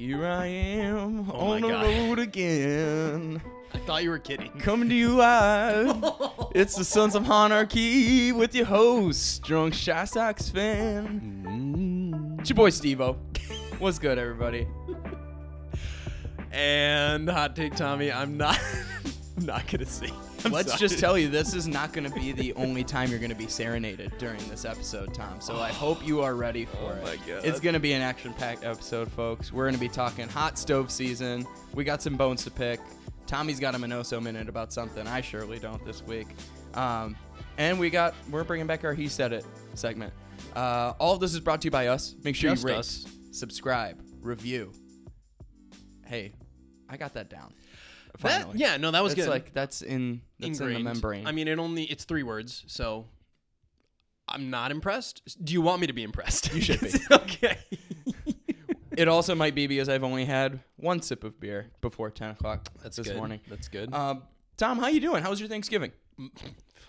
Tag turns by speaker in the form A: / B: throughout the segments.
A: Here I am
B: Oh
A: on the
B: God.
A: road again.
B: I thought you were kidding.
A: Coming to you live. it's the Sons of Honarchy with your host, Drunk Shy Sox fan. Mm. It's your boy Stevo. What's good, everybody?
B: And hot take, Tommy. I'm not. I'm not gonna sing. I'm
A: Let's
B: sorry.
A: just tell you, this is not going to be the only time you're going to be serenaded during this episode, Tom. So I hope you are ready for it.
B: my God.
A: It's going to be an action-packed episode, folks. We're going to be talking hot stove season. We got some bones to pick. Tommy's got a Minoso minute about something. I surely don't this week. Um, and we got we're bringing back our He Said It segment. Uh, all of this is brought to you by us. Make sure
B: Just
A: you rate,
B: us.
A: subscribe, review. Hey, I got that down.
B: That, yeah, no, that was
A: It's
B: good.
A: like that's in that's in the membrane.
B: I mean, it only it's three words, so I'm not impressed. Do you want me to be impressed?
A: You should be.
B: okay.
A: it also might be because I've only had one sip of beer before ten o'clock
B: That's
A: this
B: good.
A: morning.
B: That's good.
A: Um, Tom, how you doing? How was your Thanksgiving?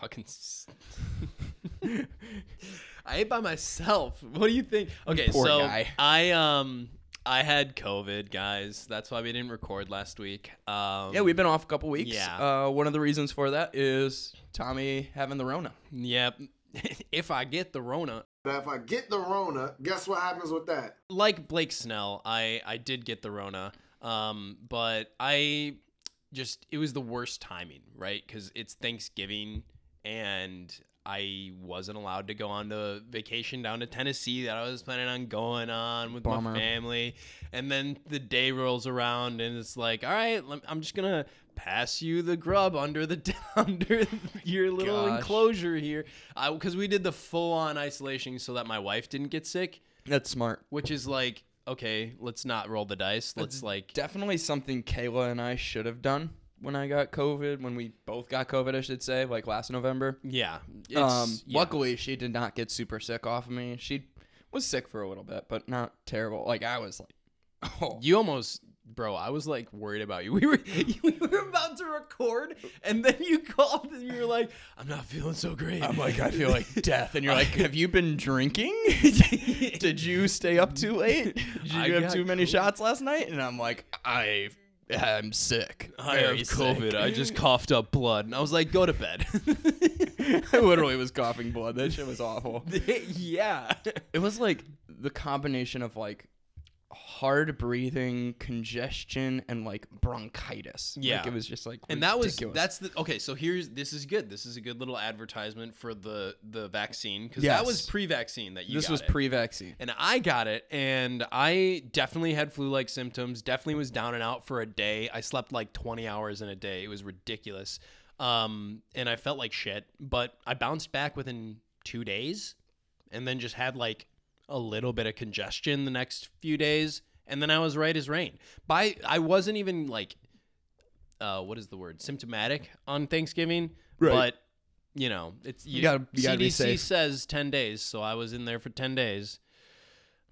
B: Fucking. s- I ate by myself. What do you think? Okay,
A: Poor
B: so
A: guy.
B: I um I had COVID, guys. That's why we didn't record last week. Um,
A: Yeah, we've been off a couple weeks.
B: Yeah.
A: Uh, one of the reasons for that is Tommy having the Rona.
B: Yep. if I get the Rona,
C: Now, if I get the Rona, guess what happens with that?
B: like Blake Snell, I I did get the Rona, um, but I just it was the worst timing, right? Because it's Thanksgiving and I wasn't allowed to go on to vacation down to Tennessee that I was planning on going on with
A: Bummer.
B: my family, and then the day rolls around and it's like, all right, I'm just gonna pass you the grub under the under your little
A: Gosh.
B: enclosure here, because we did the full on isolation so that my wife didn't get sick
A: That's smart.
B: which is like okay let's not roll the dice let's like
A: Definitely something Kayla and I should have done when I got COVID. When we both got COVID, I should say, like last November.
B: yeah it's,
A: um,
B: yeah.
A: luckily she did not get super sick off of me. She was sick for a little bit, but not terrible. Like I was like, oh,
B: you almost bro i was like worried about you we were we were about to record and then you called and you were like i'm not feeling so great
A: I'm like, I feel like death. And you're like, have you been drinking? Did you stay up too late? Did you
B: I
A: have too many shots last night? And I'm like, I am sick.
B: I have
A: Very
B: COVID.
A: sick."
B: I just coughed up blood, and I was like, "Go to bed."
A: I literally was coughing blood. That shit was awful.
B: yeah,
A: It was like the combination of like hard breathing, congestion, and like bronchitis.
B: Yeah.
A: Like, it was just like
B: and that was
A: ridiculous.
B: that's the okay. So here's this is good. This is a good little advertisement for the the vaccine because
A: Yes.
B: that was pre-vaccine that you.
A: this was
B: it.
A: pre-vaccine.
B: And I got it, and I definitely had flu like symptoms. Definitely was down and out for a day. I slept like 20 hours in a day. It was ridiculous. Um, and I felt like shit, but I bounced back within two days and then just had like a little bit of congestion the next few days. And then I was right as rain. By I wasn't even like, uh, what is the word? Symptomatic on Thanksgiving,
A: Right.
B: but you know, it's
A: You gotta- you gotta be
B: CDC says 10 days, so I was in there for 10 days.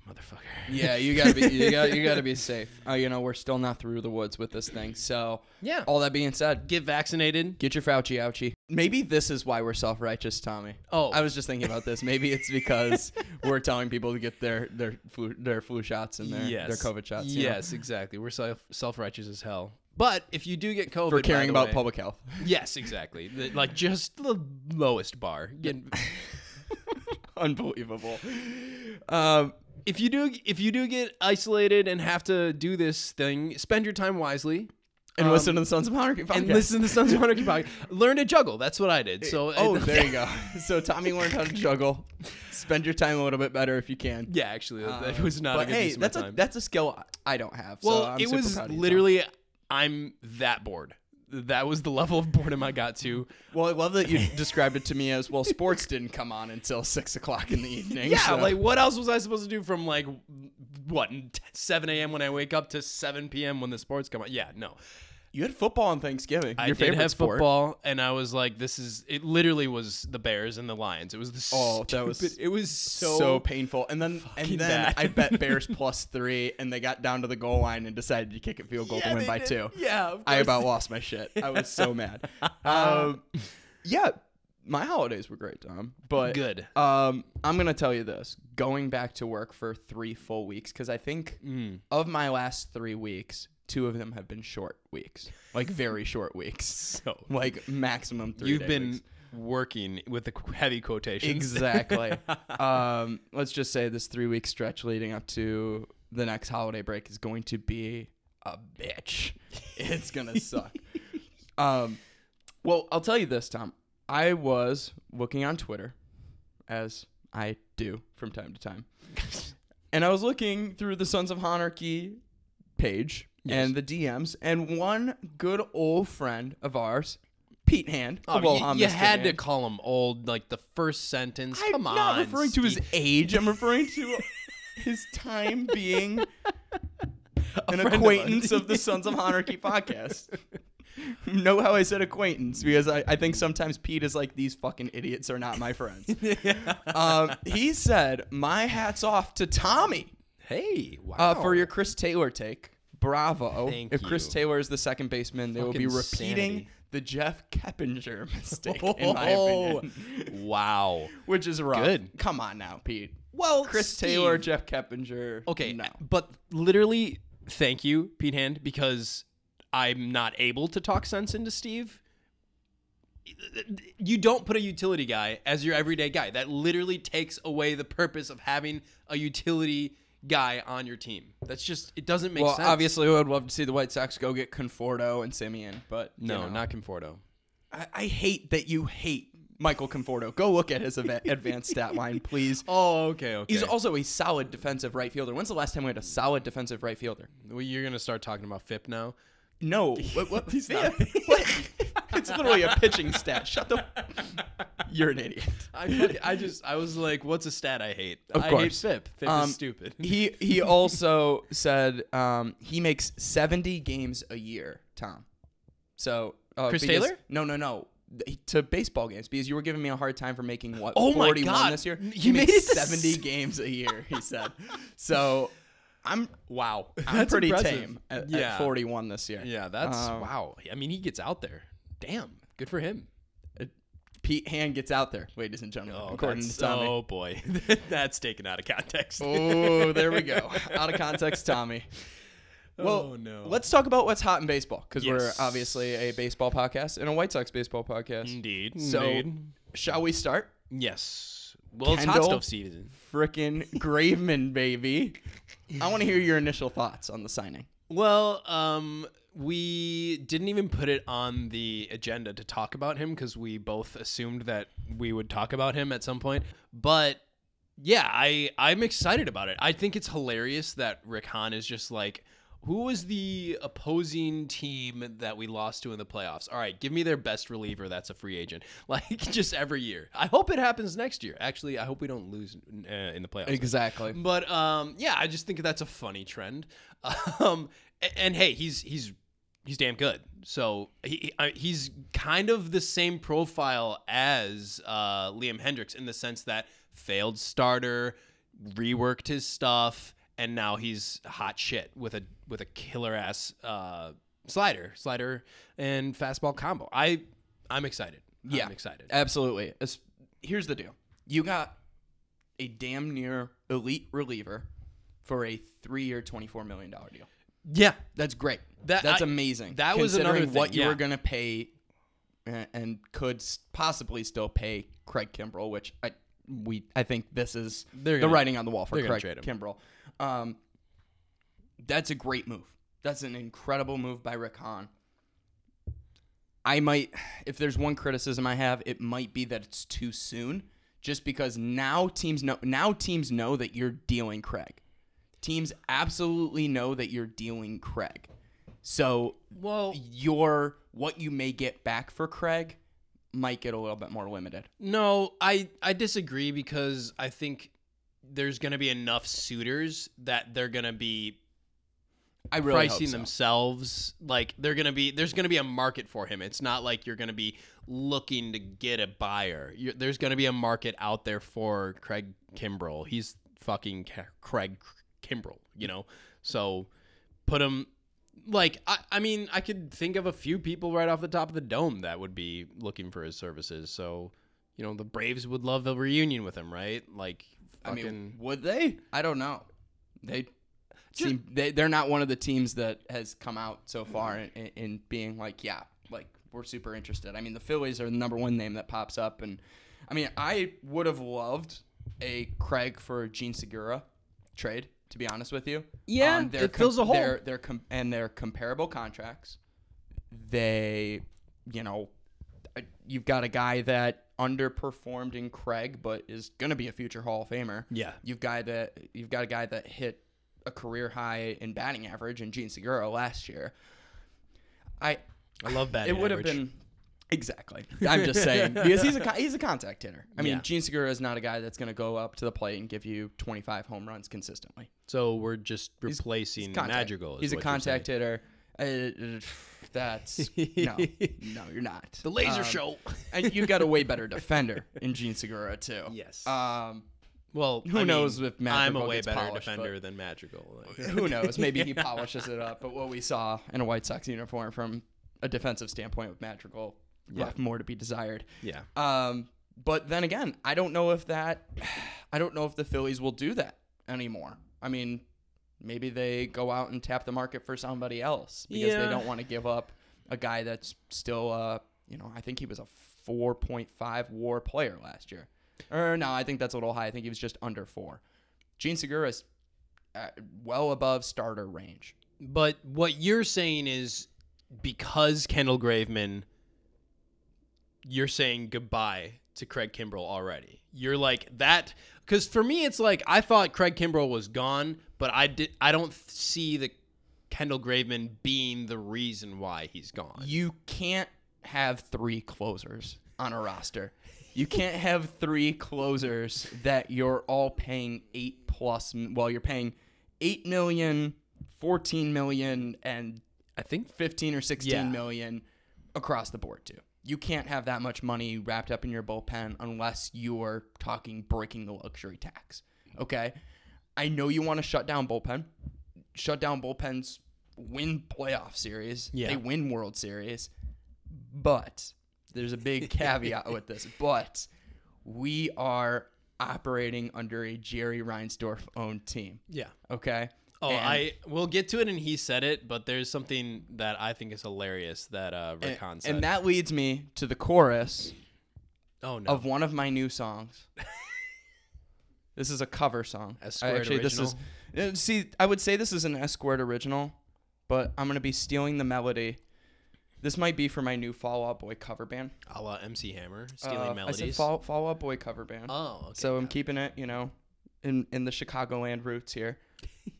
B: Motherfucker.
A: Yeah, you gotta be you got you gotta be safe. Uh, you know, we're still not through the woods with this thing. So
B: Yeah.
A: all that being said,
B: Get vaccinated.
A: get your Fauci ouchie. Maybe this is why we're self righteous, Tommy.
B: Oh.
A: I was just thinking about this. Maybe it's because we're telling people to get their their flu their flu shots and their their COVID shots. you know,
B: Yes, exactly. We're self self righteous as hell. But if you do get COVID,
A: for caring
B: the
A: about
B: way-
A: public health.
B: Yes, exactly. The- like just the lowest bar. Get,
A: Unbelievable. Um,
B: if you do if you do get isolated and have to do this thing, spend your time wisely.
A: and
B: Um,
A: listen to the Sons of Honor podcast.
B: And listen to the Sons of Monarchy podcast. Learn to juggle. That's what I did. So
A: Oh, there you go. So Tommy learned how to juggle. Spend your time a little bit better if you can.
B: Yeah, actually, that, that was not
A: but
B: a good
A: hey, that's a that's a skill I don't have.
B: well,
A: so I'm
B: it was
A: proud of you, Tom.
B: literally. I'm that bored. That was the level of boredom I got to.
A: Well, I love that you described it to me as well. Sports didn't come on until six o'clock in the evening.
B: Yeah,
A: so-
B: like what else was I supposed to do from like what 7 a.m. when I wake up to 7 p.m. when the sports come on? Yeah, no.
A: You had football on Thanksgiving.
B: I
A: Your
B: did
A: favorite
B: have
A: sport.
B: football, and I was like, "This is." It literally was the Bears and the Lions. It was the
A: Oh, that was
B: It was so,
A: So, painful. And then and then
B: bad.
A: I bet Bears plus three, and they got down to the goal line and decided to kick a field goal
B: Yeah,
A: to win by
B: did.
A: two.
B: Yeah,
A: I about lost my shit. I was so mad. Um, yeah, my holidays were great, Tom. But
B: Good.
A: Um, I'm gonna tell you this: going back to work for three full weeks, because I think
B: Mm.
A: of my last three weeks, two of them have been short weeks, like very short weeks,
B: So
A: like maximum three.
B: you've been
A: weeks.
B: working with the heavy quotations.
A: exactly. um, let's just say this three week stretch leading up to the next holiday break is going to be a bitch. It's gonna suck. Um, well, I'll tell you this, Tom. I was looking on Twitter, as I do from time to time, and I was looking through the Sons of Honarchy page
B: Yes.
A: and the DMs, and one good old friend of ours, Pete Hand.
B: Oh,
A: Old
B: you, had to call him old, like the first sentence.
A: I'm
B: Come on,
A: not referring to his age. I'm referring to his time being an
B: friend of
A: acquaintance of, the Sons of Monarchy podcast. know how I said acquaintance because I, I think sometimes Pete is like these fucking idiots are not my friends. um, he said, "My hats off to Tommy
B: Hey, wow.
A: uh, for your Chris Taylor take. Bravo!
B: Thank
A: if Chris. Taylor is the second baseman, they will be
B: Fucking
A: repeating
B: sanity.
A: the Jeff Keppinger mistake, in my
B: Oh,
A: opinion,
B: wow.
A: which is rough.
B: Good.
A: Come on now, Pete.
B: Well,
A: Chris
B: Steve-
A: Taylor, Jeff Keppinger.
B: Okay,
A: no.
B: but literally, thank you, Pete Hand, because I'm not able to talk sense into Steve. You don't put a utility guy as your everyday guy. That literally takes away the purpose of having a utility guy on your team. That's just it doesn't make
A: well,
B: sense.
A: obviously, I would love to see the White Sox go get Conforto and Semien, but
B: no,
A: know.
B: not Conforto.
A: I, I hate that you hate Michael Conforto. Go look at his ava- advanced stat line, please.
B: Oh, okay, okay.
A: He's also a solid defensive right fielder. When's the last time we had a solid defensive right fielder?
B: well, you're gonna start talking about FIP now.
A: No, what? what
B: He's
A: yeah.
B: not.
A: What? It's literally a pitching stat. Shut the. You're an idiot.
B: I I just I was like, what's a stat I hate?
A: Of
B: I
A: course.
B: hate FIP. FIP
A: Um,
B: is stupid.
A: He he also said um, he makes 70 games a year, Tom. So uh,
B: Chris
A: because-
B: Taylor?
A: No, no, no. To baseball games because you were giving me a hard time for making what
B: Oh my
A: 41
B: God.
A: this year.
B: You
A: He
B: made
A: makes
B: it to
A: 70
B: s-
A: games a year. He said. So I'm
B: wow,
A: I'm
B: That's
A: pretty
B: impressive.
A: tame at, at 41 this year.
B: Yeah, that's
A: Um,
B: wow. I mean, he gets out there. Damn, good for him.
A: Pete Hand gets out there, ladies and gentlemen. according
B: that's-
A: to Tommy.
B: oh boy, that's taken out of context.
A: Oh, there we go. Out of context, Tommy. Well,
B: Oh, no.
A: let's talk about what's hot in baseball because we're obviously a baseball podcast and a White Sox baseball podcast.
B: indeed.
A: So,
B: indeed.
A: shall we start?
B: yes. Well, it's hot stuff season.
A: Frickin' Graveman, baby. I want to hear your initial thoughts on the signing.
B: Well, um, we didn't even put it on the agenda to talk about him because we both assumed that we would talk about him at some point. But yeah, I I'm excited about it. I think it's hilarious that Rick Hahn is just like, who was the opposing team that we lost to in the playoffs? All right, give me their best reliever that's a free agent. Like just every year. I hope it happens next year. Actually, I hope we don't lose uh, in the playoffs.
A: Exactly.
B: But um, yeah, I just think that's a funny trend. Um, a- and, hey, he's he's he's damn good. So he he's kind of the same profile as uh, Liam Hendriks in the sense that failed starter, reworked his stuff, and now he's hot shit with a with a killer ass uh, slider, slider and fastball combo. I I'm excited.
A: Yeah.
B: I'm excited.
A: Absolutely. Here's the deal you got a damn near elite reliever for a three year, $24 million deal.
B: Yeah,
A: That's great.
B: That-
A: That's
B: I-
A: amazing.
B: that was
A: Considering
B: another
A: what you
B: yeah.
A: were going to pay uh, and could possibly still pay Craig Kimbrel, which I we I think this is the
B: gonna-
A: writing on the wall for Craig. Kimbrel. Um, that's a great move. That's an incredible move by Rick Hahn. I might, if there's one criticism I have, it might be that it's too soon. Just because now teams know now teams know that you're dealing Craig. Teams absolutely know that you're dealing Craig. So
B: well,
A: your what you may get back for Craig might get a little bit more limited.
B: No, I I disagree because I think there's going to be enough suitors that they're going to be
A: I really hope
B: pricing
A: so.
B: themselves like they're going to be there's going to be a market for him. It's not like you're going to be looking to get a buyer. You're, there's going to be a market out there for Craig Kimbrel. He's fucking Craig Kimbrel, you know. So put him like I, I mean I could think of a few people right off the top of the dome that would be looking for his services. So you know the Braves would love a reunion with him, right? Like
A: I mean, would they? I don't know. They seem they they're not one of the teams that has come out so far in, in, in being like, yeah, like we're super interested. I mean, the Phillies are the number one name that pops up, and I mean, I would have loved a Craig for Jean Segura trade. To be honest with you,
B: Yeah, um,
A: they're
B: it fills a hole.
A: They're, they're com- and they're comparable contracts. They, you know, you've got a guy that underperformed in Craig, but is going to be a future Hall of Famer.
B: Yeah.
A: You've got that. You've got a guy that hit a career high in batting average in Jean Segura last year. I.
B: I love batting
A: It would have been. Exactly. I'm just saying because he's a he's a contact hitter. I mean,
B: Yeah.
A: Jean Segura is not a guy that's going to go up to the plate and give you 25 home runs consistently.
B: So we're just replacing
A: He's contact.
B: Madrigal.
A: He's a contact hitter. Uh, that's no, no, you're not.
B: The laser
A: Um,
B: show.
A: and you got a way better defender in Jean Segura too.
B: Yes.
A: Um,
B: well,
A: who
B: I
A: knows
B: mean,
A: if
B: I'm a way
A: gets
B: better
A: polished,
B: defender than Madrigal. Like-
A: who knows? Maybe he polishes it up. But what we saw in a White Sox uniform from a defensive standpoint with Madrigal
B: Yeah.
A: left more to be desired.
B: yeah.
A: Um, but then again, I don't know if that, I don't know if the Phillies will do that anymore. I mean, maybe they go out and tap the market for somebody else because
B: Yeah.
A: they don't want to give up a guy that's still, uh, you know, I think he was a 4.5 WAR player last year. Or no, I think that's a little high. I think he was just under four. Jean Segura is uh, well above starter range.
B: But what you're saying is because Kendall Graveman, you're saying goodbye to Craig Kimbrel already. You're like that because for me it's like I thought Craig Kimbrel was gone, but I did I don't see the Kendall Graveman being the reason why he's gone.
A: You can't have three closers on a roster. You can't have three closers that you're all paying eight plus. Well, you're paying eight million, 14 million, and
B: I think
A: 15 or sixteen million
B: Yeah.
A: across the board too. You can't have that much money wrapped up in your bullpen unless you're talking breaking the luxury tax. Okay? I know you want to shut down bullpen. Shut down bullpens win playoff series.
B: Yeah.
A: They win World Series. But there's a big caveat with this. But we are operating under a Jerry Reinsdorf owned team.
B: yeah.
A: Okay?
B: Oh,
A: And-
B: I we'll get to it and he said it, but there's something that I think is hilarious that uh
A: and,
B: said.
A: and that leads me to the chorus
B: oh no.
A: of one of my new songs. this is a cover song.
B: S squared
A: this is uh, see. I would say this is an S squared original, but I'm gonna be stealing the melody. This might be for my new Fall Out Boy cover band.
B: a la MC Hammer, stealing
A: Uh, I said
B: melodies.
A: Fall, Fall Out Boy cover band.
B: oh, okay.
A: so I'm keeping it, you know, in in the Chicagoland roots here.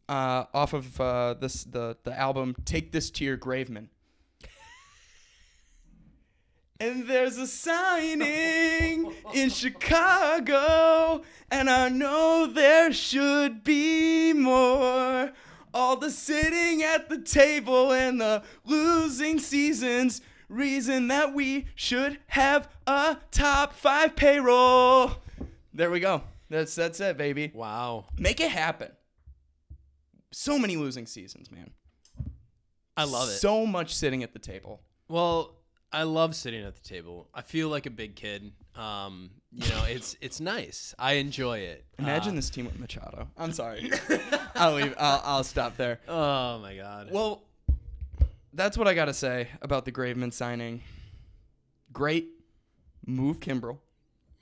A: Uh, off of uh, this the the album "Take This to Your Graveman." And there's a signing in Chicago, and I know there should be more. All the sitting at the table and the losing seasons, reason that we should have a top five payroll. There we go. That's that's it, baby.
B: wow.
A: Make it happen. So many losing seasons, man.
B: I love it.
A: So much sitting at the table.
B: Well, I love sitting at the table. I feel like a big kid. Um, you know, it's it's nice. I enjoy it.
A: Imagine
B: Uh,
A: this team with Machado. I'm sorry. I'll leave. I'll, I'll stop there.
B: Oh my god.
A: Well, that's what I got to say about the Graveman signing. Great move, Kimbrel,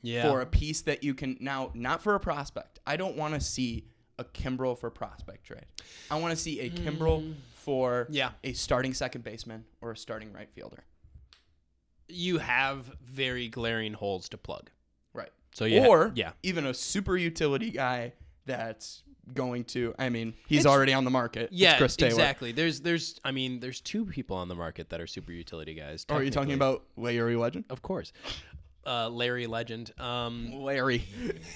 B: yeah.
A: for a piece that you can now not for a prospect. I don't want to see a Kimbrel for prospect trade. I want to see a Kimbrel for
B: Hmm. Yeah.
A: a starting second baseman or a starting right fielder.
B: You have very glaring holes to plug.
A: Right.
B: So you ha-
A: or
B: yeah.
A: even a super utility guy that's going to. I mean, he's
B: It's-
A: already on the market. It's
B: Yeah,
A: Chris Taylor.
B: exactly. There's there's I mean, there's two people on the market that are super utility guys.
A: Are you talking about Larry Legend?
B: Of course. Uh, Larry Legend. Um,
A: Larry.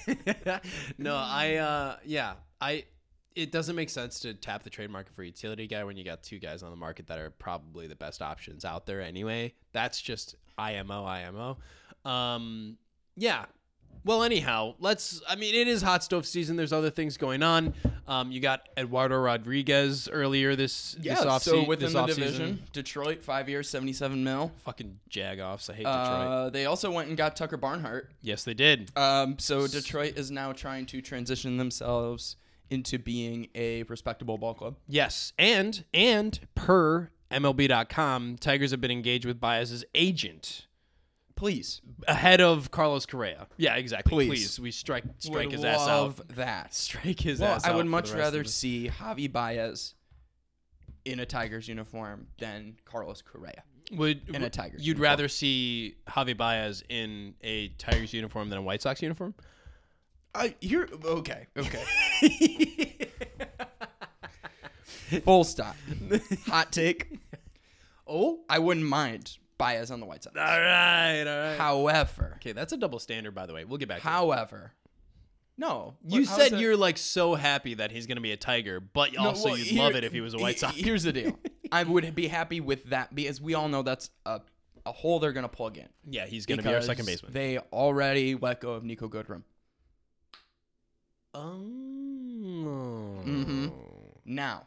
B: no, I uh yeah, I it doesn't make sense to tap the trade market for a utility guy when you got two guys on the market that are probably the best options out there anyway. That's just IMO IMO. Um yeah, Well, anyhow, let's. I mean, it is hot stove season. There's other things going on. Um, you got Eduardo Rodriguez earlier this this off
A: so within the division, Detroit five years, seventy-seven mil.
B: Fucking Jagoffs. I hate Detroit.
A: Uh, they also went and got Tucker Barnhart.
B: yes, they did.
A: Um, so Detroit is now trying to transition themselves into being a respectable ball club.
B: Yes, and and per MLB.com, Tigers have been engaged with Baez's agent
A: Please,
B: ahead of Carlos Correa. Yeah, exactly.
A: Please.
B: Please, we strike strike
A: would
B: his ass out.
A: love that.
B: Strike his
A: Well,
B: ass
A: I would much
B: the rest of
A: rather see Javi Baez in a Tigers uniform than Carlos Correa.
B: would
A: in a Tigers
B: You'd
A: uniform.
B: rather see Javi Baez in a Tigers uniform than a White Sox uniform?
A: I you're okay. Okay. Full stop. Hot take.
B: Oh,
A: I wouldn't mind Baez on the White Sox.
B: all right, all right.
A: However,
B: Okay, that's a double standard, by the way. We'll get back. to
A: however, no.
B: You said you're like so happy that he's going to be a Tiger, but also
A: well,
B: you'd
A: here-
B: love it if he was a White Sox.
A: Here's the deal. I would be happy with that because we all know that's a, a hole they're gonna plug in.
B: yeah, he's going to be our second baseman.
A: They already let go of Niko Goodrum.
B: Oh.
A: Mm-hmm. Now,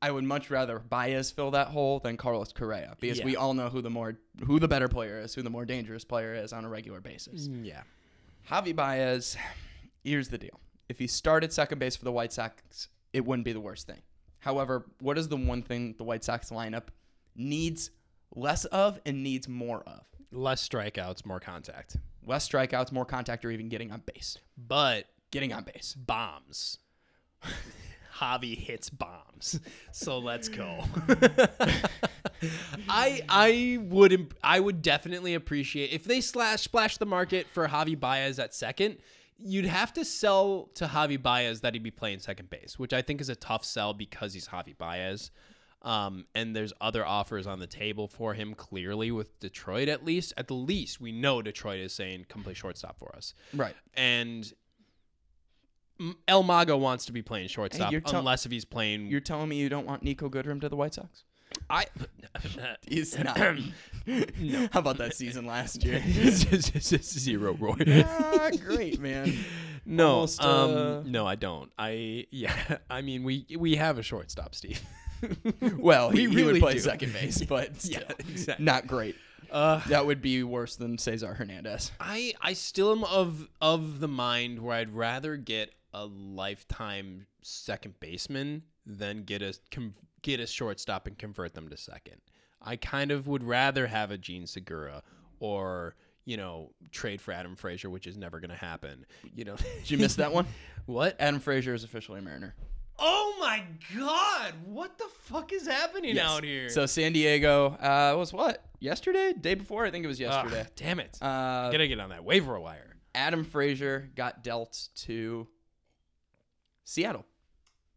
A: I would much rather Baez fill that hole than Carlos Correa because
B: Yeah.
A: we all know who the more who the better player is, who the more dangerous player is on a regular basis.
B: Yeah.
A: Javi Baez, here's the deal. If he started second base for the White Sox, it wouldn't be the worst thing. However, what is the one thing the White Sox lineup needs less of and needs more of?
B: Less strikeouts, more contact.
A: Less strikeouts, more contact, or even getting on base.
B: But
A: Getting on base.
B: bombs. Javi hits bombs. So let's go. I I would imp- I would definitely appreciate if they slash splash the market for Javi Baez at second. You'd have to sell to Javi Baez that he'd be playing second base, which I think is a tough sell because he's Javi Baez. Um, and there's other offers on the table for him clearly with Detroit at least. At the least, we know Detroit is saying come play shortstop for us
A: Right.
B: and El Mago wants to be playing shortstop
A: tell-
B: unless if he's playing.
A: You're telling me you don't want Niko Goodrum to the White Sox?
B: I
A: He's not. no. How about that season last year?
B: zero Roy.
A: ah, great, man.
B: No,
A: Almost,
B: um,
A: uh,
B: no, I don't. I yeah, I mean we we have a shortstop, Steve.
A: Well, he,
B: We
A: he would play
B: do.
A: second base, but
B: Yeah, exactly.
A: not great.
B: Uh,
A: That would be worse than Cesar Hernandez.
B: I I still am of of the mind where I'd rather get a lifetime second baseman than get a com- get a shortstop and convert them to second. I kind of would rather have a Jean Segura or you know trade for Adam Frazier, which is never going to happen. You know,
A: Did you miss that one?
B: what?
A: Adam Frazier is officially a Mariner.
B: Oh my God! What the fuck is happening
A: Yes.
B: out here?
A: So San Diego uh, was what yesterday, day before? I think it was yesterday.
B: damn it!
A: Uh,
B: Gotta get on that waiver wire.
A: Adam Frazier got dealt to Seattle.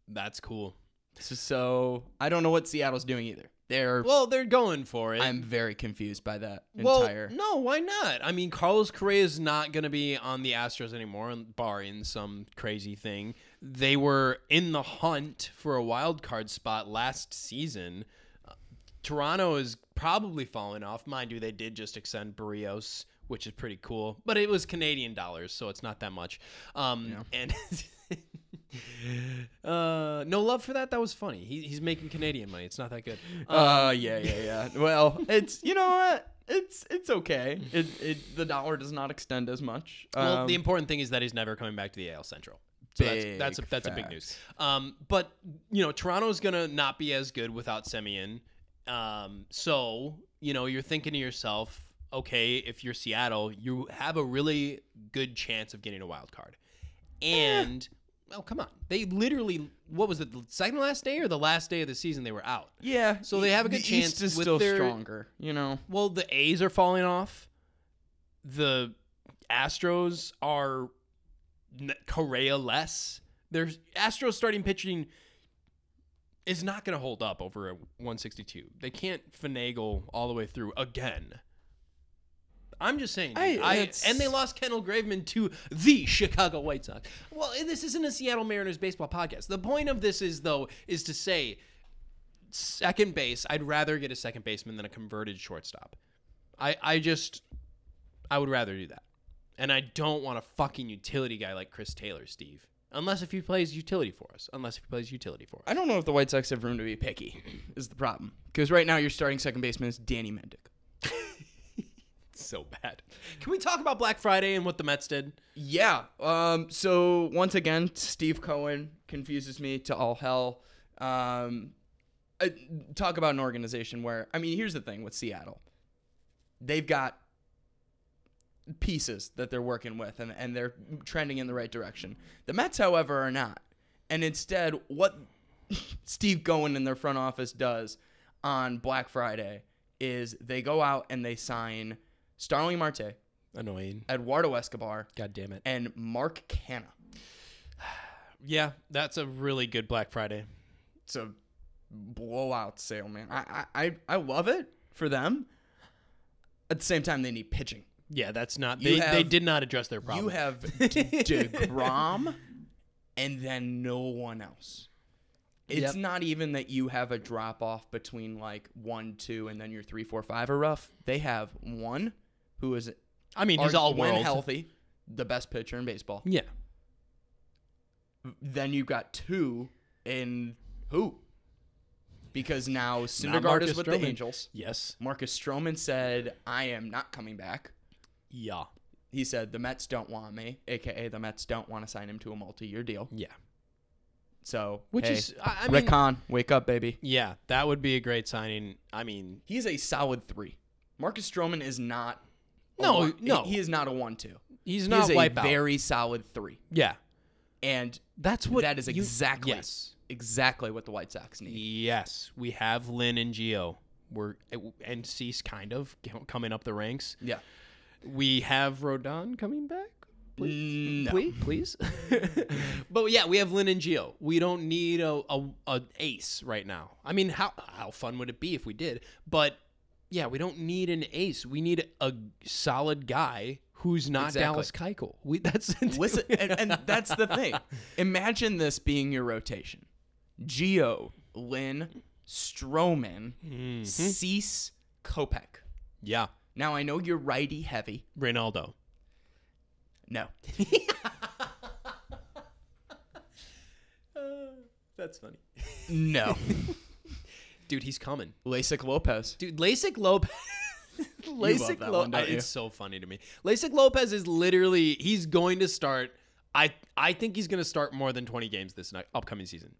B: That's cool.
A: So, so I don't know what Seattle's doing either. They're
B: Well, they're going for it.
A: I'm very confused by that
B: well,
A: entire.
B: no, why not? I mean, Carlos Correa is not going to be on the Astros anymore, barring some crazy thing. They were in the hunt for a wild card spot last season. Uh, Toronto is probably falling off. Mind you, they did just extend Berrios, which is pretty cool, but it was Canadian dollars, so it's not that much. Um, And uh, no love for that. That was funny. He, he's making Canadian money. It's not that good.
A: Uh, yeah, yeah, yeah. Well, it's you know what? It's it's okay. It it the dollar does not extend as much.
B: Well,
A: Um,
B: the important thing is that he's never coming back to the AL Central. So that's that's a,
A: Big
B: that's a big news. Um, but you know, Toronto's gonna not be as good without Semien. Um, so you know, you're thinking to yourself, okay, if you're Seattle, you have a really good chance of getting a wild card. And well, come on, they literally what was it, the second last day or the last day of the season they were out?
A: yeah.
B: so they have a
A: the
B: good chance
A: East is
B: with
A: still
B: their-
A: stronger. You know.
B: Well, the A's are falling off. The Astros are Correa less. Their Astros starting pitching is not going to hold up over a 162. They can't finagle all the way through again. I'm just saying.
A: I-
B: I, and they lost Kendall Graveman to the Chicago White Sox. Well, this isn't a Seattle Mariners baseball podcast. The point of this is though is to say second base, I'd rather get a second baseman than a converted shortstop. I, I just, I would rather do that. And I don't want a fucking utility guy like Chris Taylor, Steve. Unless if he plays utility for us. Unless if he plays utility for us.
A: I don't know if the White Sox have room to be picky. Is the problem? Because right now your starting second baseman is Danny Mendick.
B: so bad. Can we talk about Black Friday and what the Mets did?
A: Yeah. Um. So once again, Steve Cohen confuses me to all hell. Um. I, talk about an organization where I mean, here's the thing with Seattle. They've got pieces that they're working with, and and they're trending in the right direction. The Mets, however, are not. And instead, what Steve Cohen in their front office does on Black Friday is they go out and they sign Starling Marte,
B: Annoying.
A: Eduardo Escobar,
B: God damn it.
A: and Mark Canha.
B: Yeah, that's a really good Black Friday.
A: It's a blowout sale, man. I, I, I- love it for them. At the same time, they need pitching.
B: Yeah, that's not.
A: You
B: They, they did not address their problem.
A: You have DeGrom and then no one else. It's
B: Yep.
A: not even that you have a drop off between like one, two, and then your three, four, five are rough. They have one who is
B: I mean, he's all
A: when
B: world.
A: healthy, the best pitcher in baseball.
B: Yeah.
A: Then you've got two in who? Because now Syndergaard is with
B: Stroman.
A: the Angels.
B: Yes.
A: Marcus Stroman said, "I am not coming back."
B: Yeah.
A: He said the Mets don't want me, aka the Mets don't want to sign him to a multi-year deal.
B: Yeah.
A: So,
B: Which
A: hey,
B: is, I, I mean,
A: Rick Hahn, wake up, baby.
B: yeah, that would be a great signing. I mean,
A: He's a solid three. Marcus Stroman is not.
B: No,
A: one-
B: no.
A: he is not a one-two.
B: he's
A: He
B: not
A: is a
B: wipeout.
A: very solid three,
B: yeah.
A: and
B: That's what
A: that is
B: you-
A: exactly
B: yes.
A: exactly what the White Sox need.
B: Yes, we have Lynn and Gio. We're and Cease kind of coming up the ranks.
A: Yeah.
B: We have Rodon coming back. Please,
A: No.
B: please, please. but yeah, we have Lynn and Gio. We don't need a, a, a ace right now. I mean, how how fun would it be if we did? But yeah, we don't need an ace. We need a solid guy who's not
A: Exactly.
B: Dallas Keuchel. We that's
A: Listen, and, and that's the thing. Imagine this being your rotation: Gio, Lynn, Stroman,
B: Mm-hmm.
A: Cease, Kopech.
B: yeah,
A: Now I know you're righty heavy.
B: Reynaldo.
A: No,
B: That's funny,
A: no.
B: Dude. He's coming.
A: LASIK Lopez.
B: Dude, LASIK Lopez. LASIK
A: that
B: Lo-
A: one, don't
B: I-
A: you?
B: It's so funny to me. LASIK Lopez is literally he's going to start. I I think he's going to start more than 20 games this night, upcoming season.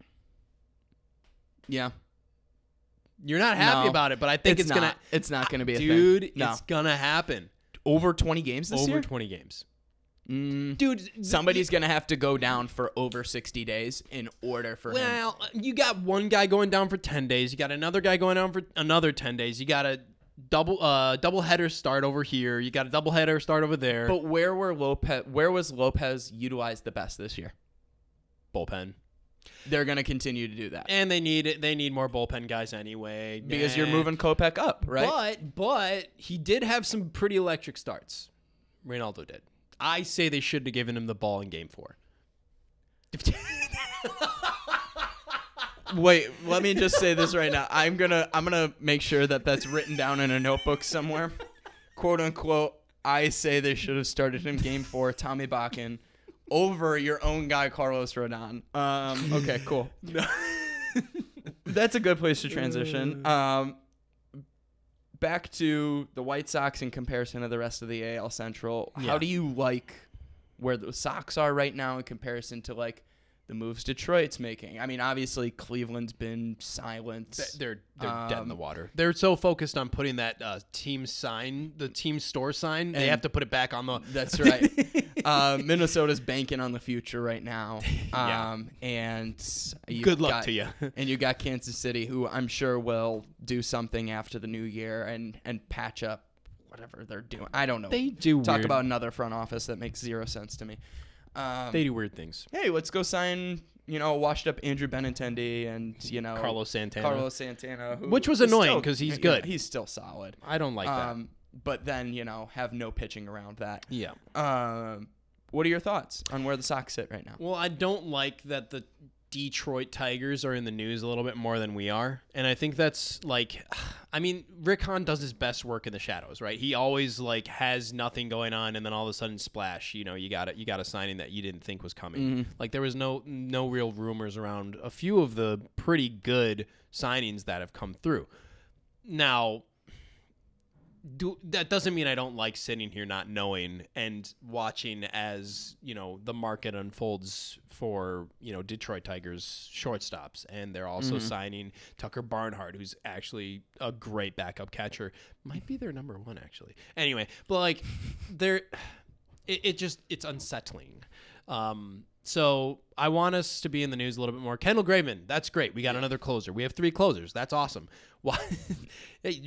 A: Yeah,
B: You're not happy
A: No.
B: about it, but I think it's,
A: not.
B: gonna.
A: It's not gonna be a
B: Dude,
A: thing. No,
B: it's gonna happen
A: over 20 games this
B: over
A: year.
B: 20 games.
A: Mm,
B: Dude,
A: somebody's gonna have to go down for over 60 days in order for him.
B: Well, you got one guy going down for 10 days. You got another guy going down for another 10 days. You got a double uh double header start over here. You got a double header start over there.
A: But where were Lopez? Where was Lopez utilized the best this year?
B: bullpen.
A: They're gonna continue to do that
B: And they need they need more bullpen guys anyway.
A: because you're moving Kopech up, right?
B: But but he did have some pretty electric starts. Reynaldo did. I say they should have given him the ball in game four.
A: Wait, let me just say this right now. I'm gonna I'm gonna make sure that that's written down in a notebook somewhere. Quote unquote. I say they should have started him game four, Tommy Bakken, over your own guy Carlos Rodon. Um, okay, cool. That's a good place to transition. Um, back to the White Sox in comparison to the rest of the AL Central.
B: Yeah.
A: How do you like where the Sox are right now in comparison to like the moves Detroit's making? I mean, obviously Cleveland's been silent.
B: They're they're dead in the
A: Um,
B: water. They're so focused on putting that uh, team sign, the team store sign. They have to put it back on the.
A: That's right. uh, Minnesota's banking on the future right now.
B: Yeah.
A: Um, and
B: Good luck
A: got-
B: to you.
A: and you got Kansas City, who I'm sure will do something after the new year and and patch up whatever they're doing. I don't know.
B: They do
A: talk
B: weird-
A: about another front office that makes zero sense to me. Um,
B: They do weird things.
A: hey, let's go sign you know washed up Andrew Benintendi and you know
B: Carlos Santana.
A: Carlos Santana, who
B: Which was annoying 'cause he's
A: yeah,
B: good.
A: He's still solid.
B: I don't like that.
A: Um, but then you know have no pitching around that.
B: Yeah.
A: Um, what are your thoughts on where the Sox sit right now?
B: Well, I don't like that the Detroit Tigers are in the news a little bit more than we are. And I think that's like I mean, Rick Hahn does his best work in the shadows, right? He always like has nothing going on and then all of a sudden splash, you know, you got it you got a signing that you didn't think was coming. Mm-hmm. Like there was no no real rumors around a few of the pretty good signings that have come through. Now, do that doesn't mean I don't like sitting here not knowing and watching as you know the market unfolds for you know Detroit Tigers shortstops, and they're also signing Tucker Barnhart, who's actually a great backup catcher, might be their number one actually. Anyway, but like they're it, it just it's unsettling. Um, so I want us to be in the news a little bit more. Kendall Graveman, that's great. We got another closer. We have three closers. That's awesome. Why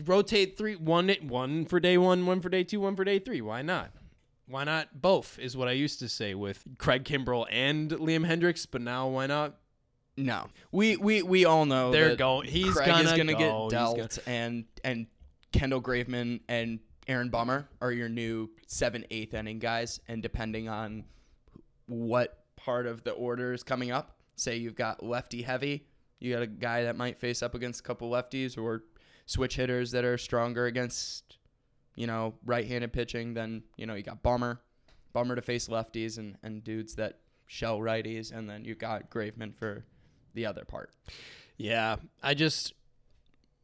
B: rotate three one one for day one, one for day two, one for day three? Why not? Why not both? Is what I used to say with Craig Kimbrel and Liam Hendriks, but now why not?
A: No, we we we all know
B: They're going. He's
A: Craig
B: gonna,
A: is gonna
B: go.
A: get dealt,
B: gonna-
A: and and Kendall Graveman and Aaron Bummer are your new seven eighth inning guys, and depending on what part of the orders coming up, say you've got lefty heavy, you got a guy that might face up against a couple lefties or switch hitters that are stronger against you know right-handed pitching. Then you know you got Bummer, Bummer to face lefties and and dudes that shell righties, and then you got Graveman for the other part.
B: Yeah, I just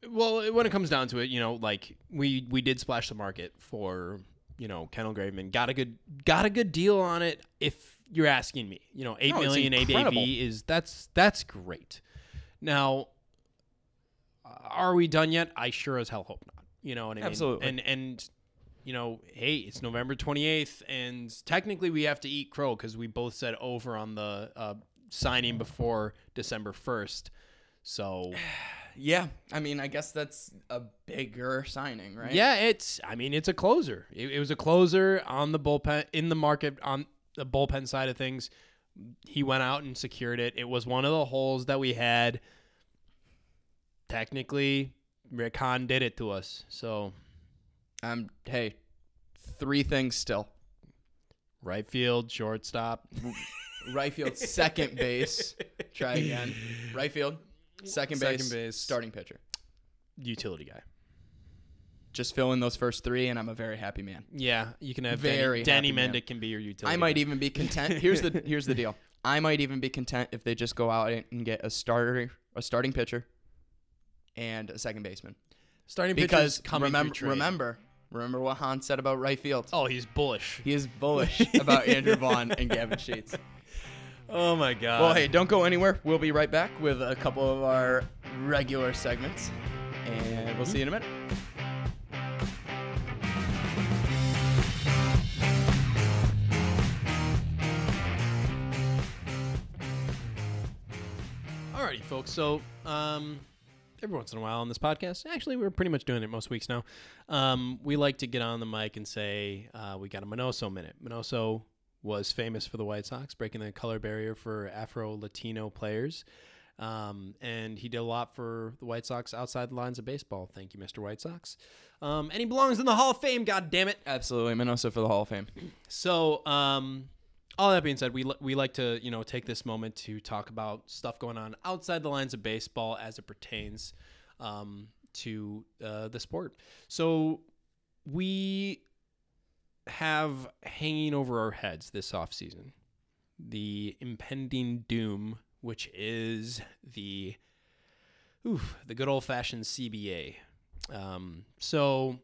B: well, when it comes down to it, you know, like we we did splash the market for you know Kendall Graveman, got a good got a good deal on it. If you're asking me, you know, eight
A: No,
B: million is that's that's great. Now, are we done yet? I sure as hell hope not. You know what I mean?
A: Absolutely.
B: And and you know, hey, it's November 28th, and technically we have to eat crow because we both said over on the uh, signing before December 1st. So
A: Yeah, I mean, I guess that's a bigger signing, right?
B: yeah, it's. I mean, it's a closer. It, it was a closer on the bullpen in the market on the bullpen side of things. He went out and secured it. It was one of the holes that we had. Technically, Rick Hahn did it to us. So
A: Um. Hey, three things still:
B: right field, shortstop.
A: right field, second base. Try again. Right field, second base,
B: Second base.
A: starting pitcher.
B: utility guy.
A: Just fill in those first three, and I'm a very happy man.
B: Yeah, you can have
A: Very
B: Danny, Danny
A: happy man.
B: Mendick can be your utility.
A: I might
B: guy.
A: even be content. Here's the here's the deal. I might even be content if they just go out and get a starter, a starting pitcher, and a second baseman.
B: starting
A: Because
B: pitchers coming through
A: remember,
B: trade.
A: remember, remember what Hahn said about right field.
B: Oh, he's bullish.
A: He is bullish about Andrew Vaughn and Gavin Sheets.
B: Oh my god.
A: Well, hey, don't go anywhere. We'll be right back with a couple of our regular segments, and we'll see you in a minute.
B: Alrighty, folks. So, um, every once in a while on this podcast, actually, we're pretty much doing it most weeks now. Um, we like to get on the mic and say uh, we got a Minoso minute. Minoso was famous for the White Sox, breaking the color barrier for Afro Latino players. Um, and he did a lot for the White Sox outside the lines of baseball. Thank you, Mr. White Sox. Um, and he belongs in the Hall of Fame. God damn it!
A: Absolutely, Minoso for the Hall of Fame.
B: So, um, all that being said, we li- we like to you know take this moment to talk about stuff going on outside the lines of baseball as it pertains um, to uh, the sport. So, we have hanging over our heads this offseason the impending doom, which is the oof, the good old fashioned CBA. Um, so,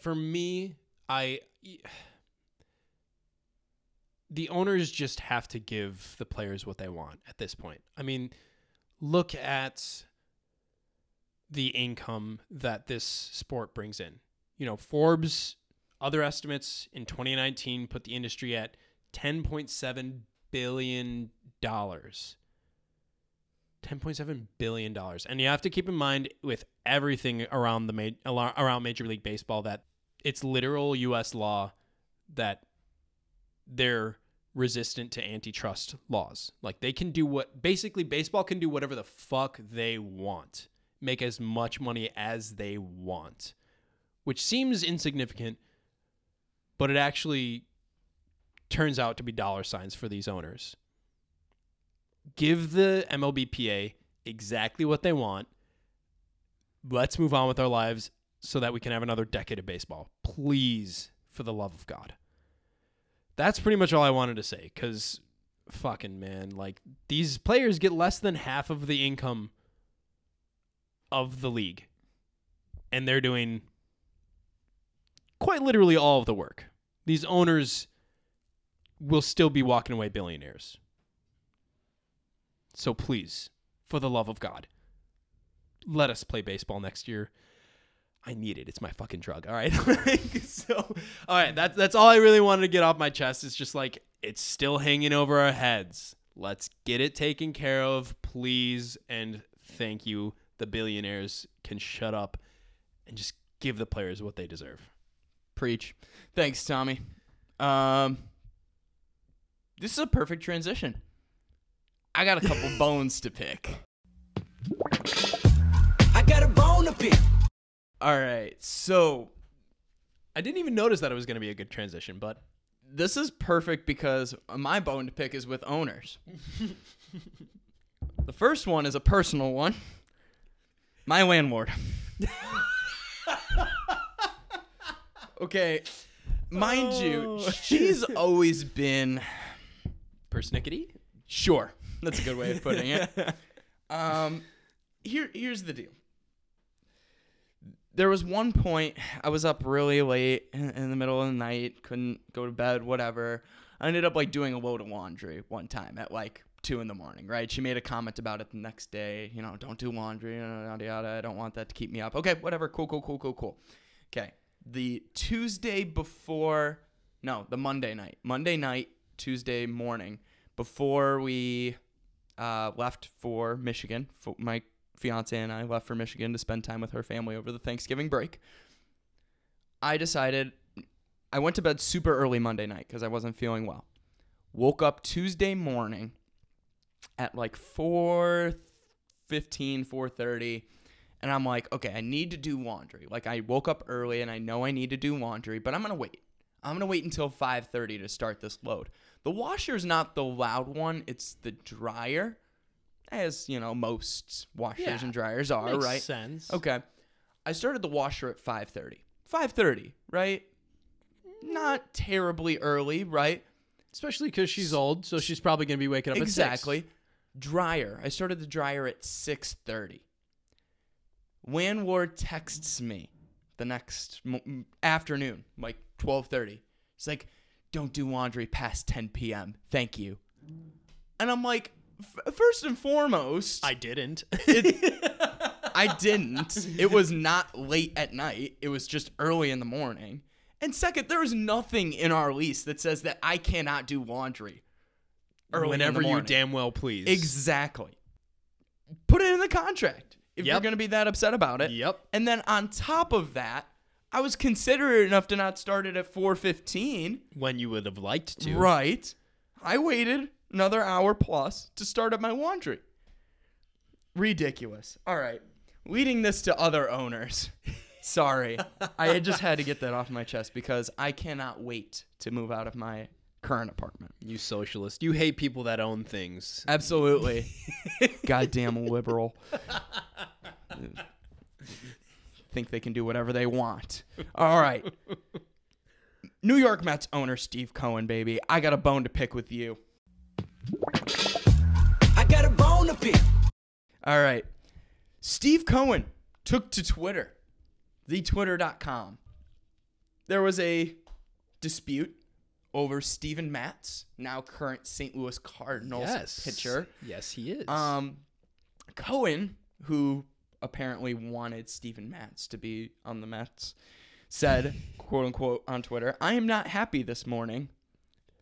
B: for me, I the owners just have to give the players what they want at this point. I mean, look at the income that this sport brings in. You know, Forbes other estimates in 2019 put the industry at 10.7 billion dollars. 10.7 billion dollars. And you have to keep in mind with everything around the around Major League Baseball that it's literal US law that they're resistant to antitrust laws. Like they can do what basically baseball can do whatever the fuck they want. Make as much money as they want. Which seems insignificant, but it actually turns out to be dollar signs for these owners. give the MLBPA exactly what they want. Let's move on with our lives so that we can have another decade of baseball. Please, for the love of God. That's pretty much all I wanted to say cuz fucking man, like these players get less than half of the income of the league. And they're doing quite literally all of the work. These owners will still be walking away billionaires. So please, for the love of God, let us play baseball next year. I need it. It's my fucking drug. All right. so, all right. That's that's all I really wanted to get off my chest. It's just like it's still hanging over our heads. Let's get it taken care of, please, and thank you. The billionaires can shut up and just give the players what they deserve.
A: Preach. Thanks, Tommy. Um, this is a perfect transition. I got a couple bones to pick.
D: I got a bone to pick.
A: All right, so
B: I didn't even notice that it was going to be a good transition, but
A: this is perfect because my bone to pick is with owners. the first one is a personal one. My landlord. okay, mind you,
B: Oh.
A: she's always been
B: persnickety.
A: Sure, that's a good way of putting it. um, here, here's the deal. There was one point I was up really late in, in the middle of the night, couldn't go to bed, whatever. I ended up like doing a load of laundry one time at like two in the morning. Right? She made a comment about it the next day. You know, don't do laundry, yada yada. yada. I don't want that to keep me up. Okay, whatever. Cool, cool, cool, cool, cool. Okay, the Tuesday before, no, the Monday night, Monday night, Tuesday morning before we uh, left for Michigan, for my fiance and I left for Michigan to spend time with her family over the Thanksgiving break. I decided I went to bed super early Monday night because I wasn't feeling well. Woke up Tuesday morning at like 4 15, 4.30 and i'm like okay i need to do laundry. Like i woke up early and i know i need to do laundry but i'm gonna wait. I'm gonna wait until 5.30 to start this load. The washer is not the loud one it's the dryer as you know most washers
B: Yeah,
A: and dryers are
B: Makes
A: right?
B: sense.
A: okay. I started the washer at 5.30 5.30 right? Not terribly early right?
B: Especially because she's old, so she's probably to be waking up
A: exactly. Dryer. I started the dryer at 6.30 landlord texts me the next m- afternoon like 12.30 he's like don't do laundry past 10 p.m thank you and i'm like f- first and foremost
B: I didn't.
A: I didn't. It was not late at night. It was just early in the morning. And second, there is nothing in our lease that says that I cannot do laundry early in
B: Whenever you damn well please.
A: Exactly. Put it in the contract if you're going to be that upset about it.
B: Yep.
A: And then on top of that, I was considerate enough to not start it at 4:15.
B: When you would have liked to.
A: Right. I waited another hour plus to start up my laundry. Ridiculous. All right. Leading this to other owners. Sorry. I just had to get that off my chest because I cannot wait to move out of my current apartment.
B: You socialist. You hate people that own things.
A: Absolutely. Goddamn liberal. Think they can do whatever they want. All right. New York Mets owner Steve Cohen, baby. I got a bone to pick with you.
D: I got a bone to pick.
A: All right. Steve Cohen took to Twitter, thetwitter.com. There was a dispute over Steven Matz, now current St. Louis Cardinals pitcher.
B: Yes, he is.
A: Um, Cohen, who apparently wanted Steven Matz to be on the Mets, said, quote unquote, on Twitter, I am not happy this morning.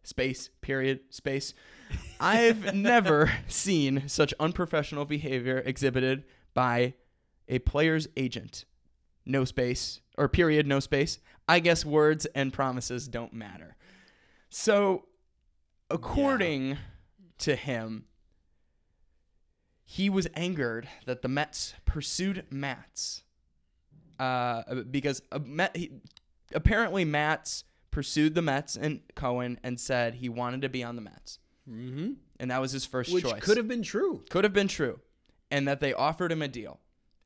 A: Space, period, space. I've never seen such unprofessional behavior exhibited by a player's agent. No space, or period, no space. I guess words and promises don't matter. So, according to him, he was angered that the Mets pursued Matz uh, because uh, Met, he, apparently Matz pursued the Mets and Cohen and said he wanted to be on the Mets.
B: mm-hmm.
A: and that was his first
B: Which
A: choice.
B: could have been true.
A: could have been true, and that they offered him a deal,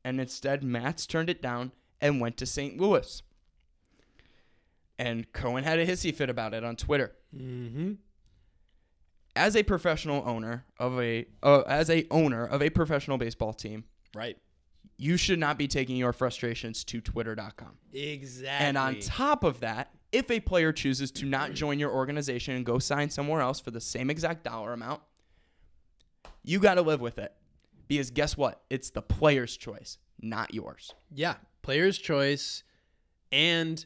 A: and instead Matz turned it down and went to St. Louis. And Cohen had a hissy fit about it on Twitter.
B: Mm-hmm.
A: As a professional owner of a, uh, as a owner of a professional baseball team,
B: Right.
A: you should not be taking your frustrations to Twitter.com.
B: Exactly.
A: And on top of that, if a player chooses to not join your organization and go sign somewhere else for the same exact dollar amount, you got to live with it. Because guess what? It's the player's choice, not yours.
B: yeah, player's choice, and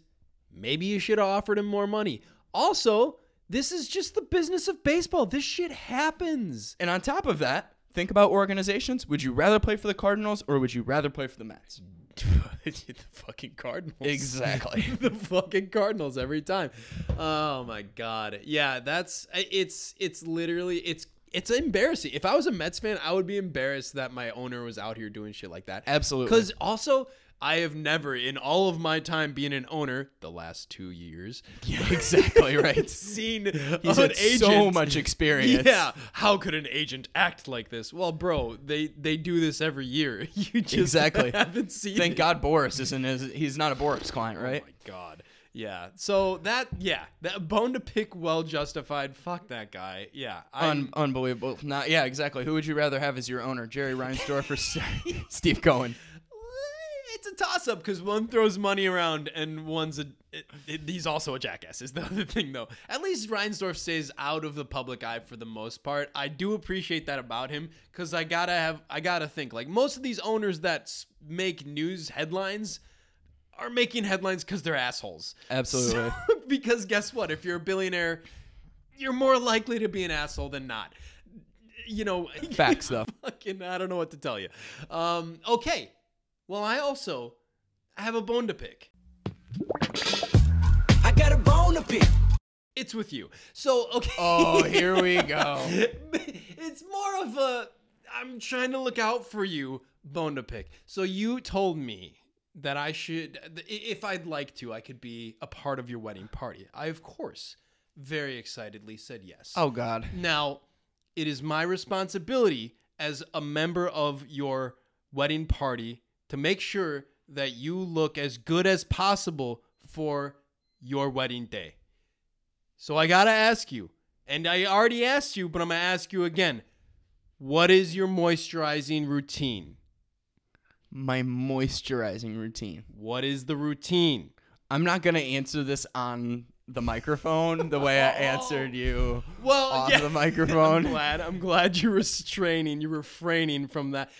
B: maybe you should have offered him more money. Also, this is just the business of baseball. This shit happens.
A: And on top of that, think about organizations. Would you rather play for the Cardinals or would you rather play for the Mets?
B: the fucking Cardinals.
A: Exactly.
B: the fucking Cardinals every time. Oh my god. Yeah, that's it's it's literally it's it's embarrassing. If I was a Mets fan, I would be embarrassed that my owner was out here doing shit like that.
A: Absolutely.
B: Cuz also I have never in all of my time being an owner, the last 2 years,
A: Yeah, exactly right.
B: seen
A: He's
B: an
A: had
B: agent
A: so much experience.
B: Yeah, how could an agent act like this? Well, bro, they they do this every year. You just
A: Exactly.
B: haven't seen
A: Thank
B: it.
A: God Boras isn't his, he's not a Boras client, right?
B: Oh my god. Yeah. So that yeah, that bone to pick well justified. Fuck that guy. Yeah.
A: Un- unbelievable. Not yeah, exactly. Who would you rather have as your owner, Jerry Reinsdorf or Steve Cohen?
B: It's a toss up because one throws money around and one's a. It, it- he's also a jackass. Is the other thing though. At least Reinsdorf stays out of the public eye for the most part. I do appreciate that about him because I gotta have. I gotta think like most of these owners that make news headlines are making headlines because they're assholes.
A: Absolutely.
B: So- because guess what? If you're a billionaire, you're more likely to be an asshole than not. You know,
A: Facts, though.
B: Fucking, I don't know what to tell you. Um, okay. Well, I also have a bone to pick.
D: I got a bone to pick.
B: It's with you. So, okay.
A: Oh, here we go.
B: it's more of a I'm trying to look out for you bone to pick. So you told me that I should if I'd like to, I could be a part of your wedding party. I of course very excitedly said yes.
A: Oh God.
B: Now, it is my responsibility as a member of your wedding party to make sure that you look as good as possible for your wedding day. So I got to ask you, and I already asked you, but I'm going to ask you again. What is your moisturizing routine?
A: My moisturizing routine.
B: What is the routine?
A: I'm not gonna answer this on the microphone the way I answered you
B: Well,
A: off
B: yeah.
A: the
B: I'm
A: microphone.
B: glad. I'm glad you're restraining. You're refraining from that.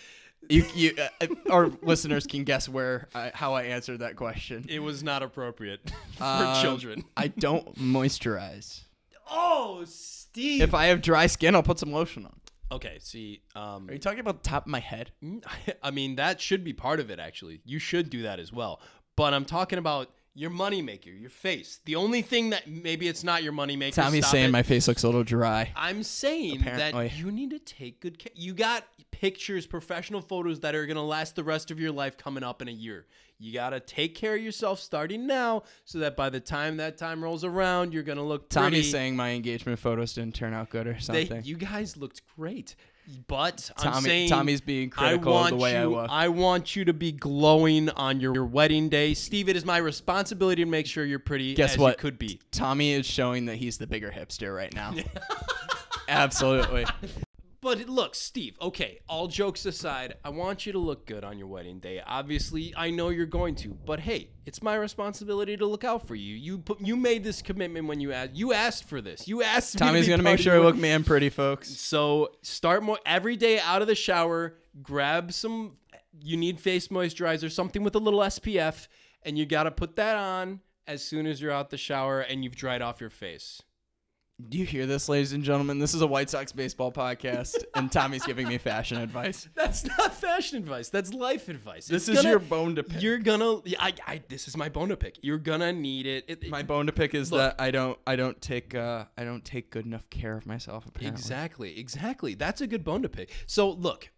A: You, you, uh, our listeners can guess where I, how I answered that question.
B: It was not appropriate for
A: Um,
B: children.
A: I don't moisturize.
B: Oh, Steve.
A: If I have dry skin, I'll put some lotion on.
B: okay, see, um,
A: Are you talking about the top of my head?
B: I mean that should be part of it. Actually, you should do that as well. But I'm talking about your moneymaker, your face. The only thing that maybe it's not your moneymaker.
A: Tommy's
B: stop
A: saying
B: it.
A: my face looks a little dry.
B: I'm saying
A: Apparently.
B: that you need to take good care. You got pictures, professional photos that are going to last the rest of your life coming up in a year. You got to take care of yourself starting now so that by the time that time rolls around, you're going to look pretty.
A: Tommy's saying my engagement photos didn't turn out good or
B: They,
A: something.
B: you guys looked great. But I'm
A: Tommy-
B: saying
A: Tommy's being
B: I
A: critical of the way I
B: you,
A: look.
B: I want you to be glowing on your, your wedding day. Steve, it is my responsibility to make sure you're pretty
A: Guess
B: as
A: what?
B: could be.
A: Tommy is showing that he's the bigger hipster right now. Absolutely.
B: But look, Steve, okay, all jokes aside, I want you to look good on your wedding day. Obviously, I know you're going to, but hey, it's my responsibility to look out for you. You put, you made this commitment when you asked. You asked for this. You asked me
A: Tommy's
B: to
A: gonna make sure I look man pretty, folks.
B: So start more every day out of the shower. Grab some. You need face moisturizer, something with a little SPF, and you got to put that on as soon as you're out the shower and you've dried off your face.
A: Do you hear this, ladies and gentlemen? This is a White Sox baseball podcast, and Tommy's giving me fashion advice.
B: That's not fashion advice. That's life advice.
A: This
B: It's
A: is
B: gonna-
A: your bone to pick.
B: You're gonna. I, I. This is my bone to pick. You're gonna need it. It-
A: My bone to pick is
B: Look.
A: that I don't, I don't take, uh, I don't take good enough care of myself. Apparently,
B: Exactly, exactly. That's a good bone to pick. So look,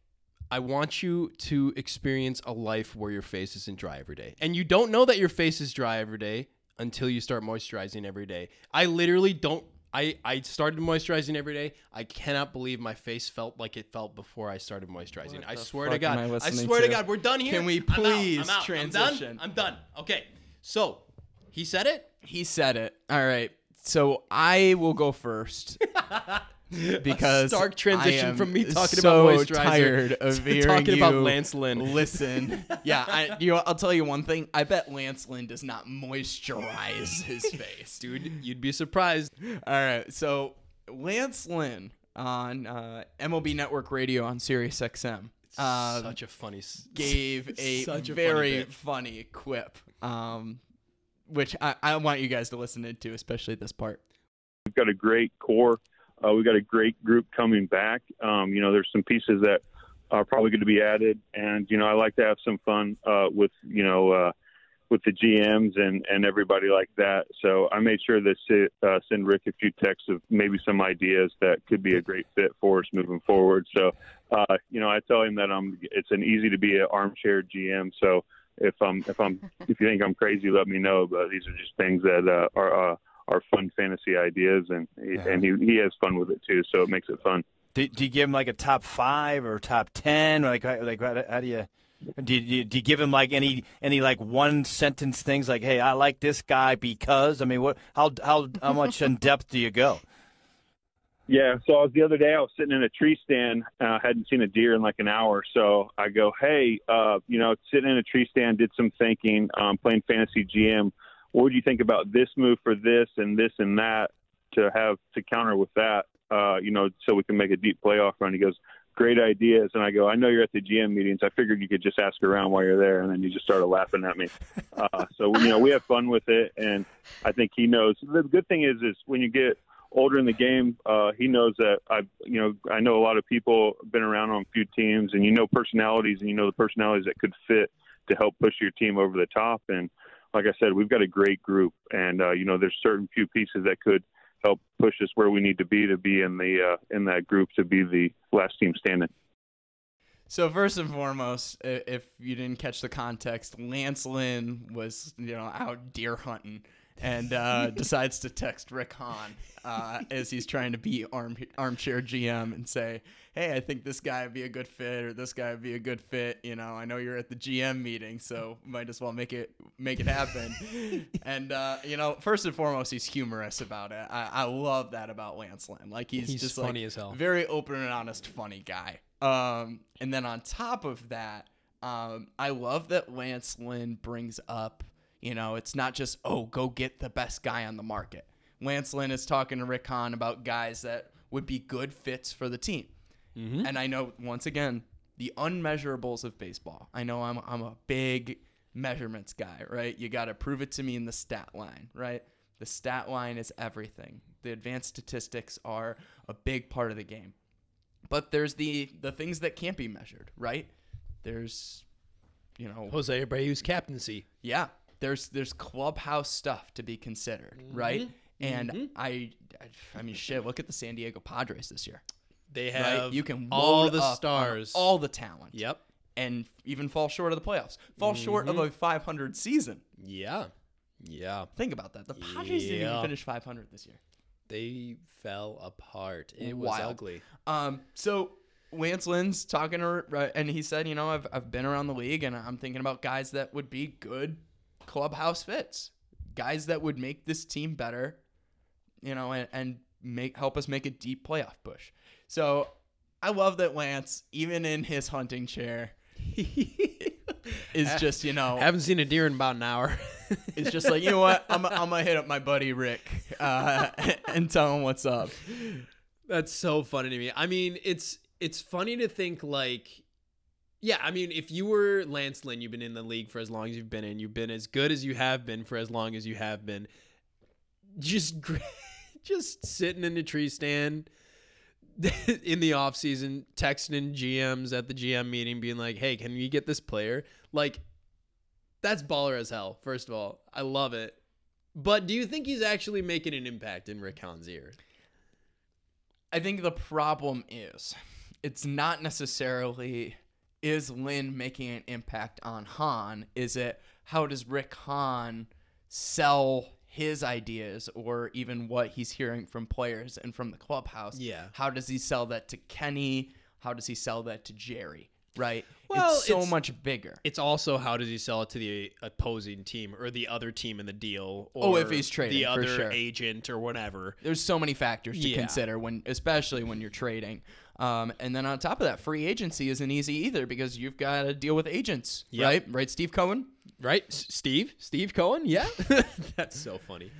B: I want you to experience a life where your face isn't dry every day. And you don't know that your face is dry every day until you start moisturizing every day. I literally don't I I started moisturizing every day. I cannot believe my face felt like it felt before I started moisturizing. I swear to God.
A: I
B: I, swear to
A: to?
B: God, we're done here.
A: Can we
B: I'm out.
A: please
B: I'm out.
A: transition?
B: I'm done. I'm done. Okay. So he said it.
A: He said it. All right. So I will go first because
B: stark transition
A: I am
B: from me talking
A: so
B: about moisturizer
A: tired of
B: to talking
A: you
B: about Lance Lynn.
A: Listen, yeah, I, you know, I'll tell you one thing. I bet Lance Lynn does not moisturize his face,
B: Dude, you'd be surprised.
A: All right, so Lance Lynn on uh, MLB Network Radio on Sirius XM. Uh,
B: Such a funny.
A: gave a
B: Such a
A: very
B: bit.
A: funny, quip, um, which I, I want you guys to listen into, especially this part.
E: We've got a great core. Uh, we've got a great group coming back. Um, you know, there's some pieces that are probably going to be added, and you know, I like to have some fun uh, with you know uh, with the GMs and and everybody like that. So I made sure to si- uh, send Rick a few texts of maybe some ideas that could be a great fit for us moving forward. So uh, you know, I tell him that I'm it's an easy to be an armchair GM. So if I'm if I'm if you think I'm crazy, let me know. But these are just things that uh, are uh, are fun fantasy ideas, and he, and he he has fun with it too. So it makes it fun.
F: Do, do you give him like a top five or top ten? Like, like how, how do you? Do you, do you give him like any any like one sentence things like, "Hey, I like this guy because"? I mean, what? How how how much in depth do you go?
E: Yeah, so I was the other day. I was sitting in a tree stand. Uh, hadn't seen a deer in like an hour. So I go, hey, uh, you know, sitting in a tree stand, did some thinking, um, playing fantasy GM. What would you think about this move for this and this and that to have to counter with that? Uh, you know, so we can make a deep playoff run. He goes, great ideas. And I go, I know you're at the GM meetings. I figured you could just ask around while you're there. And then you just started laughing at me. Uh, so you know, we have fun with it, and I think he knows. The good thing is, is when you get older in the game, uh, he knows that I, you know, I know a lot of people been around on a few teams, and you know personalities, and you know the personalities that could fit to help push your team over the top. And like I said, we've got a great group, and uh, you know, there's certain few pieces that could help push us where we need to be to be in the uh, in that group to be the last team standing.
A: So first and foremost, if you didn't catch the context, Lance Lynn was you know out deer hunting and uh, decides to text Rick Hahn uh, as he's trying to be arm, armchair GM and say, "Hey, I think this guy would be a good fit, or this guy would be a good fit. You know, I know you're at the GM meeting, so might as well make it make it happen." and uh, you know, first and foremost, he's humorous about it. I, I love that about Lance Lynn. Like he's,
B: He's
A: just
B: funny
A: like,
B: as hell.
A: very open and honest, funny guy. Um, and then on top of that, um, I love that Lance Lynn brings up, you know, it's not just, oh, go get the best guy on the market. Lance Lynn is talking to Rick Hahn about guys that would be good fits for the team. Mm-hmm. And I know, once again, the unmeasurables of baseball. I know I'm, I'm a big measurements guy, right? You got to prove it to me in the stat line, right? The stat line is everything. The advanced statistics are a big part of the game but there's the the things that can't be measured right there's you know
B: Jose Abreu's captaincy.
A: yeah there's there's clubhouse stuff to be considered right mm-hmm. and I, I i mean shit look at the san diego padres this year
B: They
A: right
B: have
A: you can
B: all the stars.
A: all the talent
B: Yep.
A: and even fall short of the playoffs fall short of a 500 season
B: Yeah. Yeah.
A: think about that the padres didn't even finish 500 this year
B: They fell apart. It was ugly.
A: Um, so Lance Lynn's talking to her, and he said, you know, I've, I've been around the league and I'm thinking about guys that would be good clubhouse fits, guys that would make this team better, you know, and, and make help us make a deep playoff push. So I love that Lance, even in his hunting chair, is just, you know,
B: I haven't seen a deer in about an hour.
A: it's just like, you know what, I'm, I'm gonna hit up my buddy Rick uh, and tell him what's up.
B: That's so funny to me. I mean, it's it's funny to think like yeah, I mean, if you were Lance Lynn, you've been in the league for as long as you've been in, you've been as good as you have been for as long as you have been. Just just sitting in the tree stand in the off season, texting GMs at the GM meeting being like, "Hey, can we get this player?" Like that's baller as hell. First of all, I love it. But do you think he's actually making an impact in Rick Hahn's ear?
A: I think the problem is it's not necessarily is Lynn making an impact on Hahn? Is it how does Rick Hahn sell his ideas or even what he's hearing from players and from the clubhouse.
B: Yeah.
A: How does he sell that to Kenny? How does he sell that to Jerry? Right?
B: Well,
A: it's so
B: it's-
A: much bigger.
B: It's also how does he sell it to the opposing team or the other team in the deal? Or
A: Oh, if he's trading,
B: the
A: for
B: other
A: sure.
B: agent or whatever.
A: There's so many factors to
B: Yeah.
A: consider when, especially when you're trading. Um, and then on top of that, free agency isn't easy either because you've got to deal with agents,
B: Yep.
A: right? Right, Steve Cohen.
B: Right, S- Steve, Steve Cohen, yeah, that's so funny.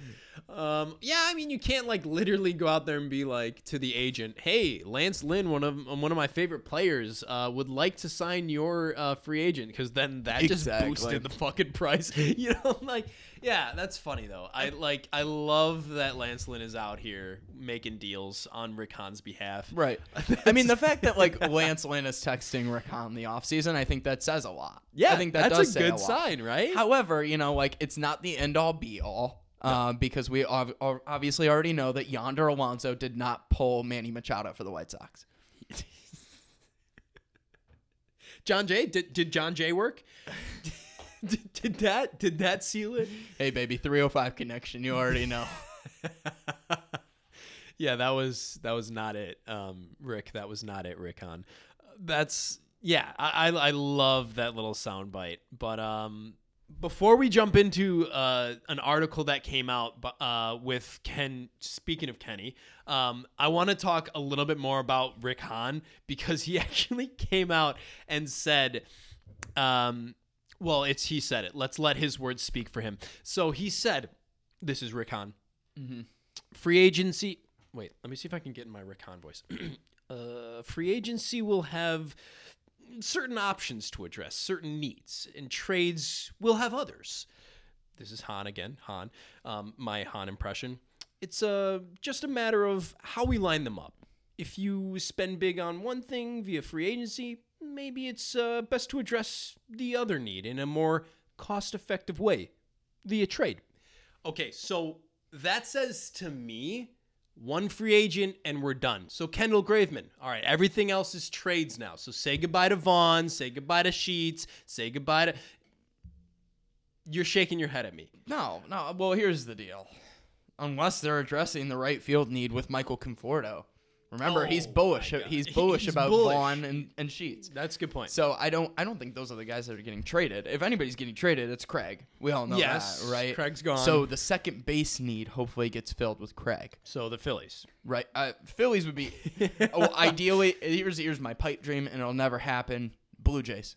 B: Um, yeah, I mean, you can't like literally go out there and be like to the agent, "Hey, Lance Lynn, one of one of my favorite players, uh, would like to sign your uh, free agent," because then that just boosted the fucking price. you know, like, yeah, that's funny though. I like, I love that Lance Lynn is out here making deals on Rick Hahn's behalf.
A: Right. I mean, the fact that like Lance Lynn is texting Rick Hahn in the offseason, I think that says a lot.
B: Yeah,
A: I think that
B: that's
A: does
B: a good
A: lot.
B: sign, right?
A: However, you know, like it's not the end all be all. Uh, because we ob- obviously already know that Yonder Alonso did not pull Manny Machado for the White Sox.
B: Jon Jay, did, did Jon Jay work? did, did that did that seal it?
A: Hey, baby, 305 connection. You already know.
B: yeah, that was that was not it, um, Rick. That was not it, Rick. On that's yeah. I, I love that little soundbite. But um, before we jump into uh, an article that came out uh, with Ken, speaking of Kenny, um, I want to talk a little bit more about Rick Hahn because he actually came out and said, um, well, it's he said it. Let's let his words speak for him. So he said, "This is Rick Hahn. Free agency. Wait, let me see if I can get in my Rick Hahn voice. uh, free agency will have certain options to address certain needs, and trades will have others. This is Hahn again, Hahn. Um, my Hahn impression. It's uh, just a matter of how we line them up. If you spend big on one thing via free agency, maybe it's uh, best to address the other need in a more cost effective way via trade. Okay, so that says to me one free agent and we're done. So Kendall Graveman. All right, everything else is trades now. So say goodbye to Vaughn, say goodbye to Sheets, say goodbye to. You're shaking your head at me.
A: No, no. Well, here's the deal. Unless they're addressing the right field need with Michael Conforto. Remember, he's
B: Oh,
A: bullish. He's bullish
B: He's
A: about
B: bullish.
A: Vaughn and, and Sheets.
B: That's a good point.
A: So I don't I don't think those are the guys that are getting traded. If anybody's getting traded, it's Craig. We all know
B: Yes,
A: that, right?
B: Craig's gone.
A: So the second base need hopefully gets filled with Craig.
B: So the Phillies.
A: Right. Uh, Phillies would be well, ideally here's here's my pipe dream and it'll never happen. Blue Jays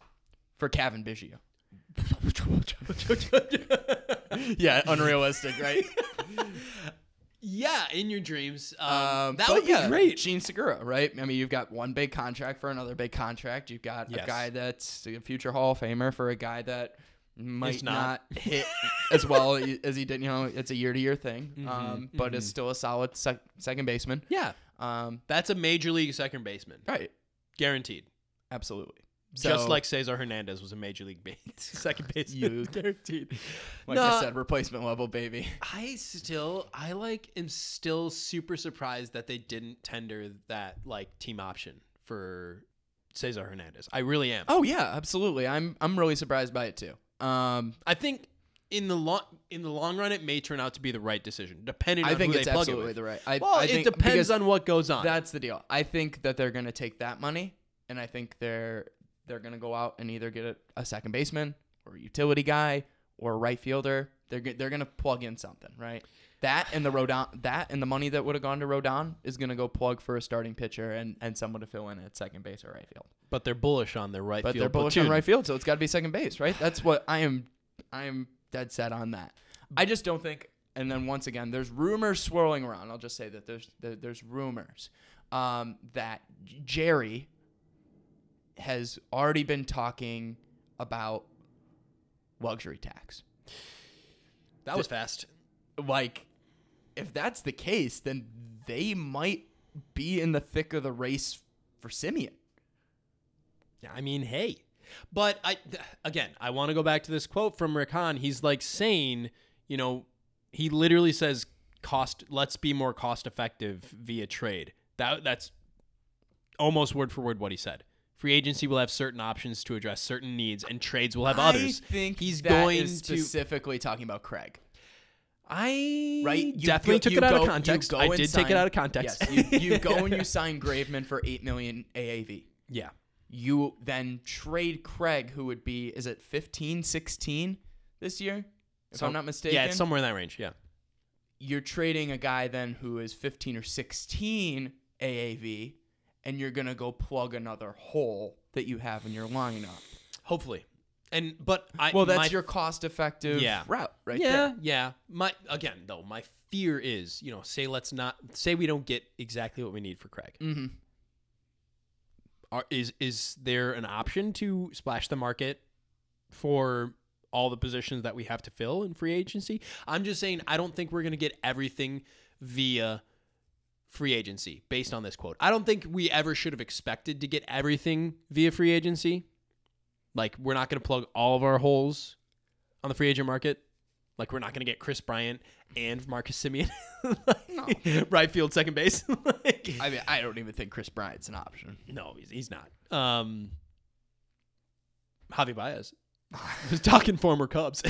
A: for Cavan Biggio. yeah, unrealistic, right?
B: Yeah, in your dreams. Um,
A: Um,
B: that
A: but
B: would be
A: yeah,
B: great.
A: Jean Segura, right? I mean, you've got one big contract for another big contract. You've got
B: Yes.
A: a guy that's a future Hall of Famer for a guy that might
B: Is
A: not.
B: not.
A: hit as well as he did. You know, it's a year to year thing,
B: Mm-hmm,
A: um, but it's still a solid sec- second baseman.
B: Yeah,
A: Um,
B: that's a major league second baseman,
A: right.
B: guaranteed.
A: Absolutely.
B: Just like Cesar Hernandez was a major league base, second base
A: You-
B: guaranteed.
A: like
B: No,
A: I said, replacement level, baby.
B: I still, I like, am still super surprised that they didn't tender that like team option for Cesar Hernandez. I really am.
A: Oh yeah, absolutely. I'm I'm really surprised by it too. Um,
B: I think in the long in the long run, it may turn out to be the right decision, depending. on
A: I think
B: who
A: it's
B: they plug
A: absolutely
B: it with.
A: the right. I,
B: Well,
A: I
B: it depends on what goes on.
A: That's the deal. I think that they're going to take that money, and I think they're they're going to go out and either get a, a second baseman or a utility guy or a right fielder. They're they're going to plug in something, right? That and the Rodon, that and the money that would have gone to Rodon is going to go plug for a starting pitcher and and someone to fill in at second base or right field.
B: but they're bullish on their right
A: But
B: field.
A: But they're bullish
B: platoon.
A: on right field, so it's got to be second base, right? That's what I am. I am dead set on that. I just don't think. And then once again, there's rumors swirling around. I'll just say that there's there, there's rumors um, that Jerry has already been talking about luxury tax.
B: That was fast.
A: Like, if that's the case, then they might be in the thick of the race for Semien.
B: I mean, hey. But I again, I want to go back to this quote from Rick Hahn. He's like saying, you know, he literally says cost let's be more cost effective via trade. That that's almost word for word what he said. Free agency will have certain options to address certain needs and trades will have others.
A: I think
B: he's going
A: is
B: to
A: specifically talking about Craig.
B: I
A: right? You
B: definitely
A: go-
B: took it out
A: go-
B: of context. I did take it out of context.
A: Yes, you, you go and you sign Graveman for eight million AAV.
B: yeah.
A: You then trade Craig, who would be is it 15, 16 this year, if I'm not mistaken.
B: Yeah, it's somewhere in that range. Yeah.
A: You're trading a guy then who is 15 or 16 AAV, and you're gonna go plug another hole that you have in your lineup.
B: Hopefully. And but I
A: Well, that's
B: my-
A: your cost-effective
B: Yeah.
A: route, right
B: yeah,
A: there.
B: yeah. My again though, my fear is, you know, say let's not say we don't get exactly what we need for Craig.
A: Mm-hmm.
B: Are, is is there an option to splash the market for all the positions that we have to fill in free agency? I'm just saying I don't think we're going to get everything via free agency based on this quote. I don't think we ever should have expected to get everything via free agency. Like we're not going to plug all of our holes on the free agent market. Like we're not going to get Kris Bryant and Marcus Semien, right field, second base. like,
A: I mean, I don't even think Kris Bryant's an option.
B: no, he's, he's not. Um, Javi Baez was talking former Cubs.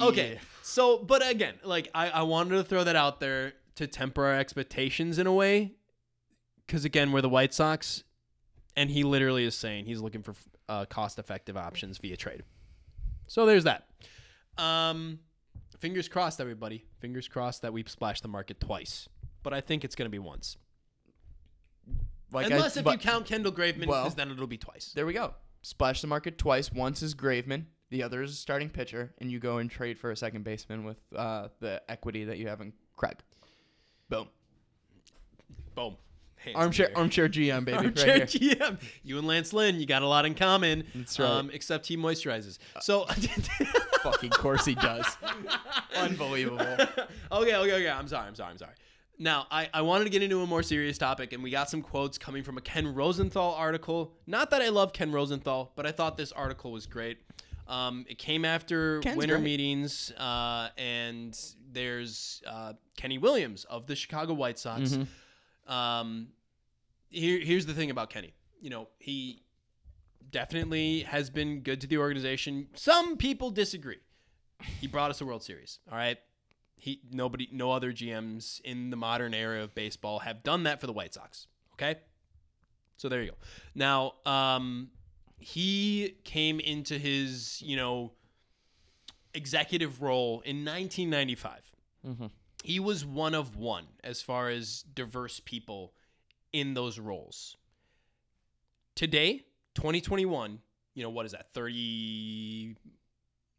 B: okay,
A: Yeah.
B: so but again, like I, I wanted to throw that out there to temper our expectations in a way, because again, we're the White Sox, and he literally is saying he's looking for uh, cost-effective options via trade. So there's that. Um, fingers crossed, everybody. Fingers crossed that we splash the market twice, but I think it's going to be once.
A: Like I-
B: Unless if
A: but-
B: you count Kendall Graveman, because
A: well-
B: then it'll be twice.
A: There we go. Splash the market twice. Once is Graveman, the other is a starting pitcher, and you go and trade for a second baseman with uh, the equity that you have in Craig. Boom.
B: Boom. Hands
A: Armchair, armchair GM, baby.
B: Armchair
A: right here.
B: GM. You and Lance Lynn, you got a lot in common.
A: That's right.
B: Um, except he moisturizes. So,
A: Fucking course he does. Unbelievable.
B: okay, okay, okay. I'm sorry. I'm sorry. I'm sorry. Now, I, I wanted to get into a more serious topic, and we got some quotes coming from a Ken Rosenthal article. Not that I love Ken Rosenthal, but I thought this article was great. Um, it came after
A: Ken's
B: winter
A: great.
B: meetings, uh, and there's uh, Kenny Williams of the Chicago White Sox.
A: Mm-hmm.
B: Um, here, here's the thing about Kenny. You know, he definitely has been good to the organization. Some people disagree. He brought us a World Series. All right. He nobody no other GMs in the modern era of baseball have done that for the White Sox. Okay? So there you go. Now, um he came into his, you know, executive role in 1995. Mm-hmm. He was one of one as far as diverse people in those roles. Today, 2021, you know, what is that? 30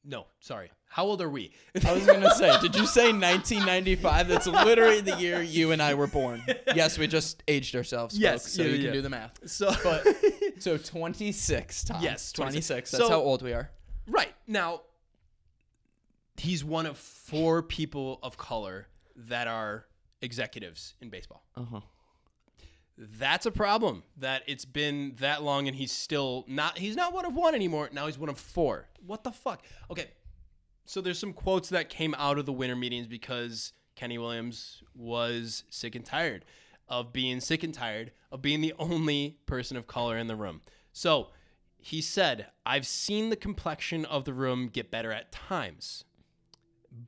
B: No, sorry. How old are we?
A: I was gonna say, did you say 1995? That's literally the year you and I were born. Yes, we just aged ourselves.
B: Yes,
A: folks, so
B: yeah,
A: you
B: yeah.
A: can do the math.
B: so
A: But so 26, times.
B: Yes,
A: 26.
B: 26.
A: That's
B: So-
A: how old we are.
B: Right. Now, he's one of four people of color that are executives in baseball.
A: Uh-huh.
B: That's a problem that it's been that long and he's still not he's not one of one anymore. Now he's one of four. What the fuck? Okay. So there's some quotes that came out of the winter meetings because Kenny Williams was sick and tired of being sick and tired of being the only person of color in the room. So he said, I've seen the complexion of the room get better at times.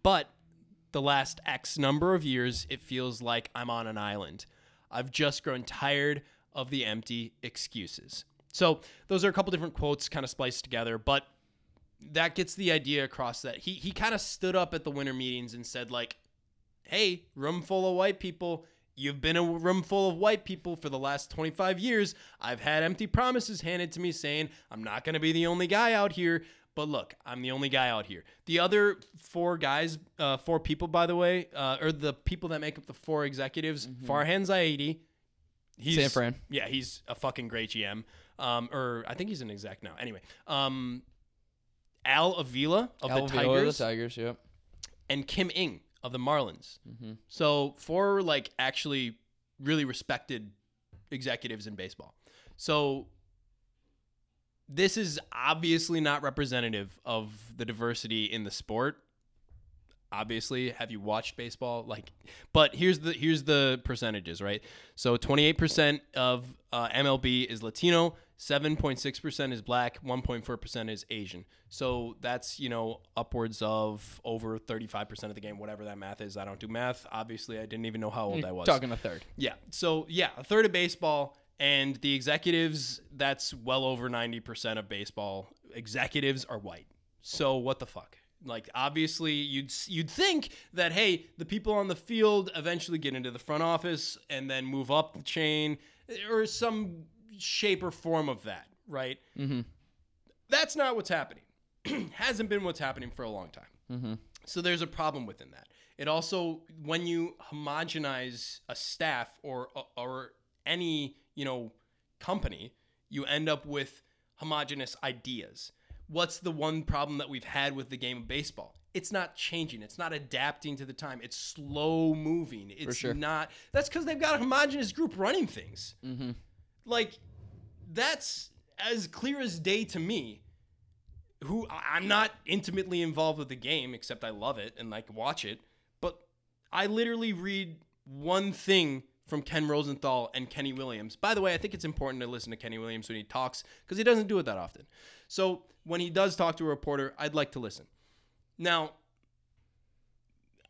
B: But the last X number of years, it feels like I'm on an island. I've just grown tired of the empty excuses. So those are a couple different quotes kind of spliced together, but that gets the idea across that he he kind of stood up at the winter meetings and said like, "Hey, room full of white people, you've been a room full of white people for the last 25 years. I've had empty promises handed to me saying I'm not going to be the only guy out here, but look, I'm the only guy out here. The other four guys, uh, four people, by the way, uh, or the people that make up the four executives, Farhan Zaidi. He's,
A: San Fran.
B: Yeah, he's a fucking great GM. Um, or I think he's an exec now. Anyway, um, Al Avila of
A: Al
B: the
A: Avila,
B: Tigers
A: the Tigers, yep.
B: and Kim Ng of the Marlins.
A: Mm-hmm.
B: So four like actually really respected executives in baseball. So this is obviously not representative of the diversity in the sport. Obviously, have you watched baseball? Like, but here's the here's the percentages, right? So 28% of uh, MLB is Latino, 7.6% is black, 1.4% is Asian. So that's, you know, upwards of over 35% of the game, whatever that math is. I don't do math. Obviously, I didn't even know how old mm, I was.
A: Talking a third.
B: Yeah. So yeah, a third of baseball and the executives, that's well over 90% of baseball. Executives are white. So what the fuck? Like obviously you'd you'd think that hey, the people on the field eventually get into the front office and then move up the chain or some shape or form of that, right?
A: Mhm.
B: That's not what's happening. Hasn't been what's happening for a long time.
A: Mm-hmm.
B: So there's a problem within that. It also when you homogenize a staff or or any, you know, company, you end up with homogenous ideas. What's the one problem that we've had with the game of baseball? It's not changing. It's not adapting to the time. It's slow moving. It's
A: sure.
B: not. That's because they've got a homogenous group running things.
A: Mm-hmm.
B: Like, that's as clear as day to me. Who I'm not intimately involved with the game, except I love it and like watch it. But I literally read one thing from Ken Rosenthal and Kenny Williams. By the way, I think it's important to listen to Kenny Williams when he talks because he doesn't do it that often. So when he does talk to a reporter, I'd like to listen. Now,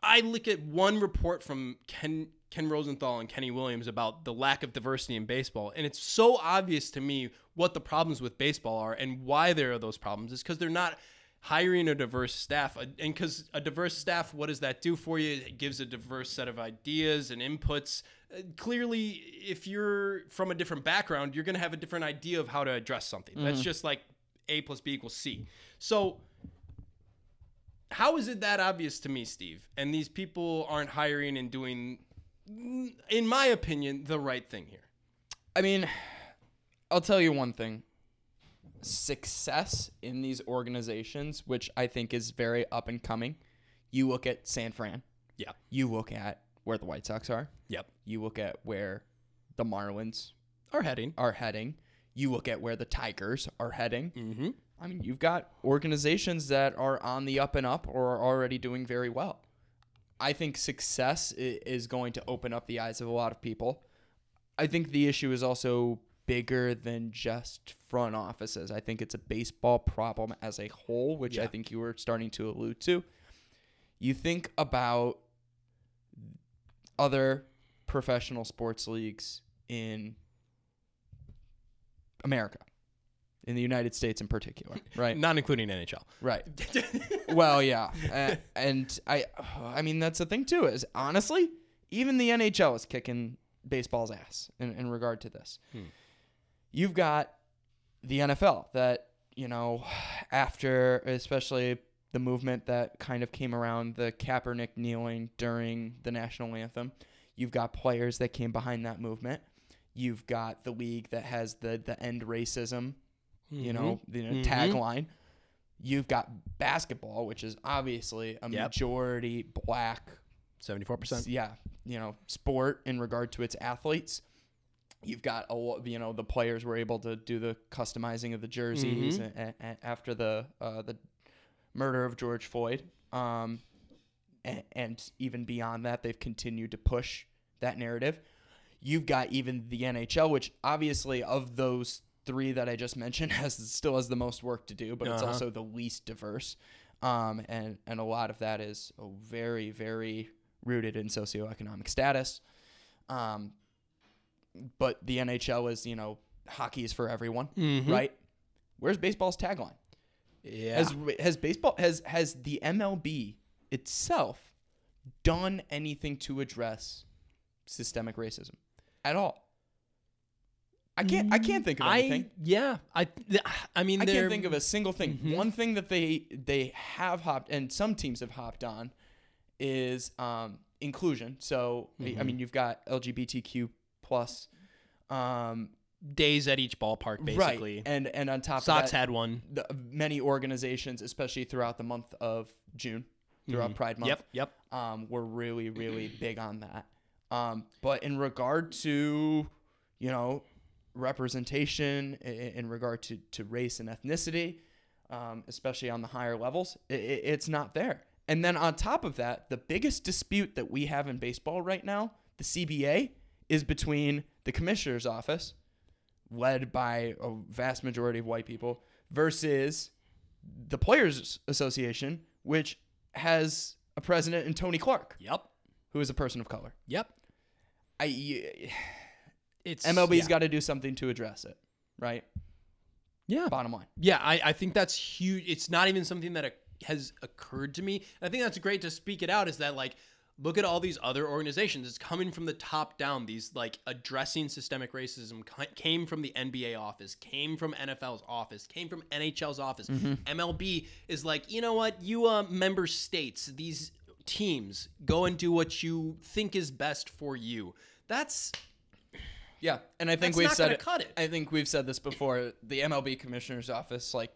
B: I look at one report from Ken Ken Rosenthal and Kenny Williams about the lack of diversity in baseball, and it's so obvious to me what the problems with baseball are and why there are those problems. Is because they're not hiring a diverse staff. And because a diverse staff what does that do for you? It gives a diverse set of ideas and inputs. Uh, clearly if you're from a different background you're going to have a different idea of how to address something. That's just like a plus b equals c. So how is it that obvious to me, Steve? And these people aren't hiring and doing, in my opinion, the right thing here.
A: I mean, I'll tell you one thing. Success in these organizations, which I think is very up and coming. You look at San Fran.
B: Yeah.
A: You look at where the White Sox are.
B: Yep.
A: You look at where the Marlins
B: Are heading.
A: are heading. You look at where the Tigers are heading.
B: Mm-hmm.
A: I mean, you've got organizations that are on the up and up or are already doing very well. I think success is going to open up the eyes of a lot of people. I think the issue is also bigger than just front offices. I think it's a baseball problem as a whole, which I think you were starting to allude to. You think about other professional sports leagues in America, in the United States in particular, right?
B: Not including NHL.
A: Right. well, yeah, uh, and I, I mean that's the thing too. Is honestly, even the NHL is kicking baseball's ass in, in regard to this. You've got the NFL that you know, after especially the movement that kind of came around the Kaepernick kneeling during the national anthem. You've got players that came behind that movement. You've got the league that has the the end racism, you know, the you know,
B: Mhm.
A: tagline. You've got basketball, which is obviously a
B: Yep.
A: majority black
B: Seventy-four percent.
A: yeah, you know, sport in regard to its athletes. You've got a you know the players were able to do the customizing of the jerseys
B: Mhm.
A: a- a- a- after the uh, the murder of George Floyd, um, and, and even beyond that, they've continued to push that narrative. You've got even the NHL, which obviously of those three that I just mentioned has still has the most work to do, but it's
B: Uh-huh.
A: also the least diverse, um, and and a lot of that is very very rooted in socioeconomic status. Um, but the NHL is, you know, hockey is for everyone,
B: Mhm.
A: right? Where's baseball's tagline?
B: Yeah.
A: Has has baseball has has the MLB itself done anything to address systemic racism at all? I can't I can't think of anything.
B: I yeah. I I mean
A: I can't think of a single thing.
B: Mhm.
A: One thing that they they have hopped and some teams have hopped on is um, inclusion. So I-
B: Mm-hmm.
A: I mean, you've got LGBTQ plus, um,
B: days at each ballpark basically.
A: right? And and on top
B: Sox
A: of that,
B: had one.
A: the, many organizations, especially throughout the month of June, throughout Pride Month,
B: Mm-hmm. Yep. Yep.
A: um, were really, really big on that. Um, but in regard to, you know, representation in, in regard to, to race and ethnicity, um, especially on the higher levels, i i it's not there. And then on top of that, the biggest dispute that we have in baseball right now, the CBA, is between the commissioner's office, led by a vast majority of white people, versus the Players Association, which has a president in Tony Clark,
B: Yep.
A: who is a person of color.
B: Yep.
A: I
B: It's
A: MLB's
B: yeah.
A: got to do something to address it, right?
B: Yeah.
A: Bottom line.
B: Yeah, I, I think that's huge. It's not even something that has occurred to me. And I think that's great to speak it out is that, like, look at all these other organizations. It's coming from the top down. These, like, addressing systemic racism came from the NBA office, came from NFL's office, came from NHL's office. MLB is like, you know what? You uh, member states, these teams, go and do what you think is best for you. That's
A: Yeah, and I think
B: That's
A: we've
B: not
A: said
B: gonna
A: it,
B: cut it.
A: I think we've said this before. The MLB commissioner's office, like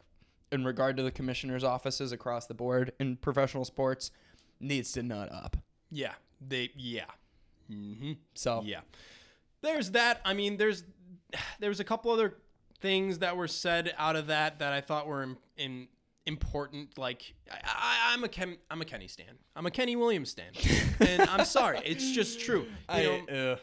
A: in regard to the commissioner's offices across the board in professional sports, needs to nut up.
B: yeah, they yeah.
A: So
B: Yeah. There's that. I mean, there's there's a couple other things that were said out of that that I thought were in, in important. Like I, I, I'm a Ken, I'm a Kenny stan. I'm a Kenny Williams stan, and I'm sorry, it's just true. You know,
A: uh,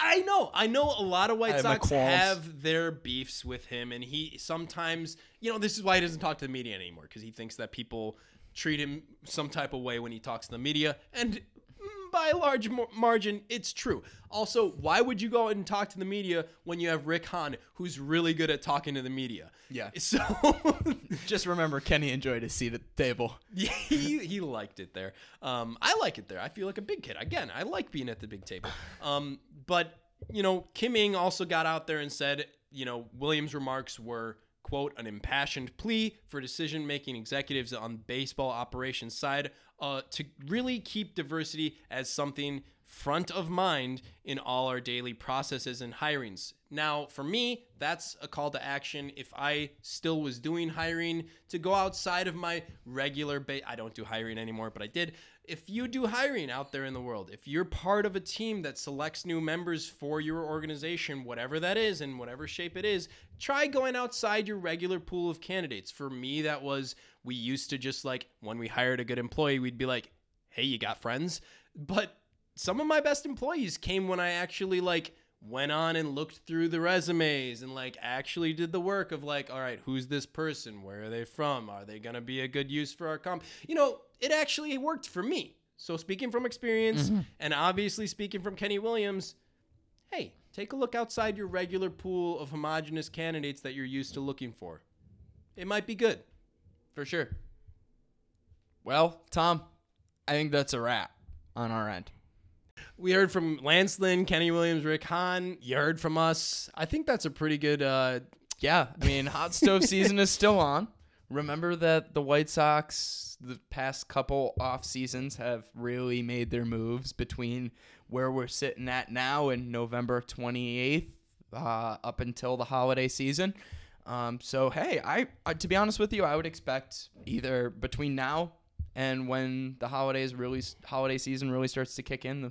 B: I know, I know. A lot of White Sox have their beefs with him, and he sometimes, you know, this is why he doesn't talk to the media anymore because he thinks that people treat him some type of way when he talks to the media, and by a large margin, it's true. Also, why would you go out and talk to the media when you have Rick Hahn, who's really good at talking to the media?
A: Yeah.
B: So
A: just remember, Kenny enjoyed his seat at the table.
B: Yeah, he, he liked it there. Um, I like it there. I feel like a big kid. Again, I like being at the big table. Um, but, you know, Kim Ng also got out there and said, you know, Williams' remarks were, quote, an impassioned plea for decision making executives on baseball operations side uh, to really keep diversity as something front of mind in all our daily processes and hirings. Now, for me, that's a call to action. If I still was doing hiring to go outside of my regular ba- I don't do hiring anymore, but I did. If you do hiring out there in the world, if you're part of a team that selects new members for your organization, whatever that is in whatever shape it is, try going outside your regular pool of candidates. For me, that was we used to just like when we hired a good employee, we'd be like, "Hey, you got friends?" But some of my best employees came when I actually like went on and looked through the resumes and like actually did the work of like, all right, who's this person? Where are they from? Are they gonna be a good use for our comp? You know, it actually worked for me. So speaking from experience mm-hmm. and obviously speaking from Kenny Williams, hey, take a look outside your regular pool of homogenous candidates that you're used to looking for. It might be good.
A: For sure. Well, Tom, I think that's a wrap on our end.
B: We heard from Lance Lynn, Kenny Williams, Rick Hahn. You heard from us. I think that's a pretty good. Uh,
A: Yeah, I mean, hot stove season is still on. Remember that the White Sox, the past couple off seasons, have really made their moves between where we're sitting at now and November 28th uh, up until the holiday season. Um, so, hey, I, I to be honest with you, I would expect either between now and when the holidays really holiday season really starts to kick in,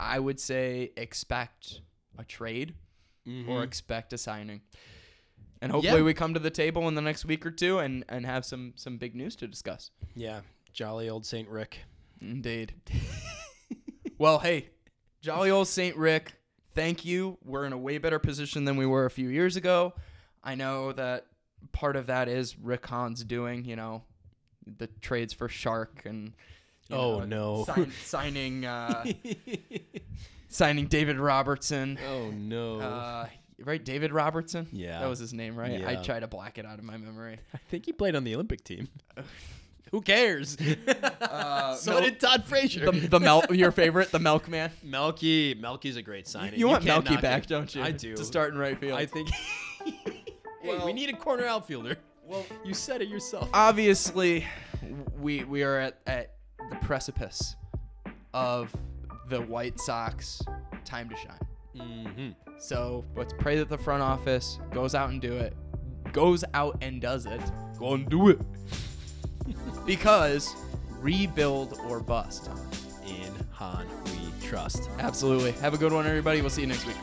A: I would say expect a trade or mm-hmm. expect a signing. And hopefully
B: Yeah.
A: we come to the table in the next week or two and, and have some some big news to discuss.
B: yeah, jolly old Saint Rick.
A: Indeed. well, hey, jolly old Saint Rick, thank you. We're in a way better position than we were a few years ago. I know that part of that is Rick Hahn's doing, you know, the trades for Shark and
B: Oh,
A: know,
B: no.
A: sign, signing uh, signing David Robertson.
B: Oh no!
A: Uh, right, David Robertson.
B: Yeah.
A: that was his name, right? I
B: Yeah.
A: try to black it out of my memory.
B: I think he played on the Olympic team. Who cares?
A: Uh,
B: so
A: Mel-
B: did Todd Frazier.
A: the the Mel- your favorite, the Milkman.
B: Melky, Melky's a great signing.
A: You, want
B: can't
A: Melky back,
B: it.
A: don't you?
B: I do.
A: To start in right field.
B: I think. hey, we need a corner outfielder. Well, you said it yourself.
A: obviously we we are at, at the precipice of the White Sox time to shine.
B: mm-hmm.
A: So let's pray that the front office goes out and do it. Goes out and does it. Go and do it. because rebuild or bust.
B: In Hahn, we trust.
A: Absolutely. Have a good one, everybody. We'll see you next week.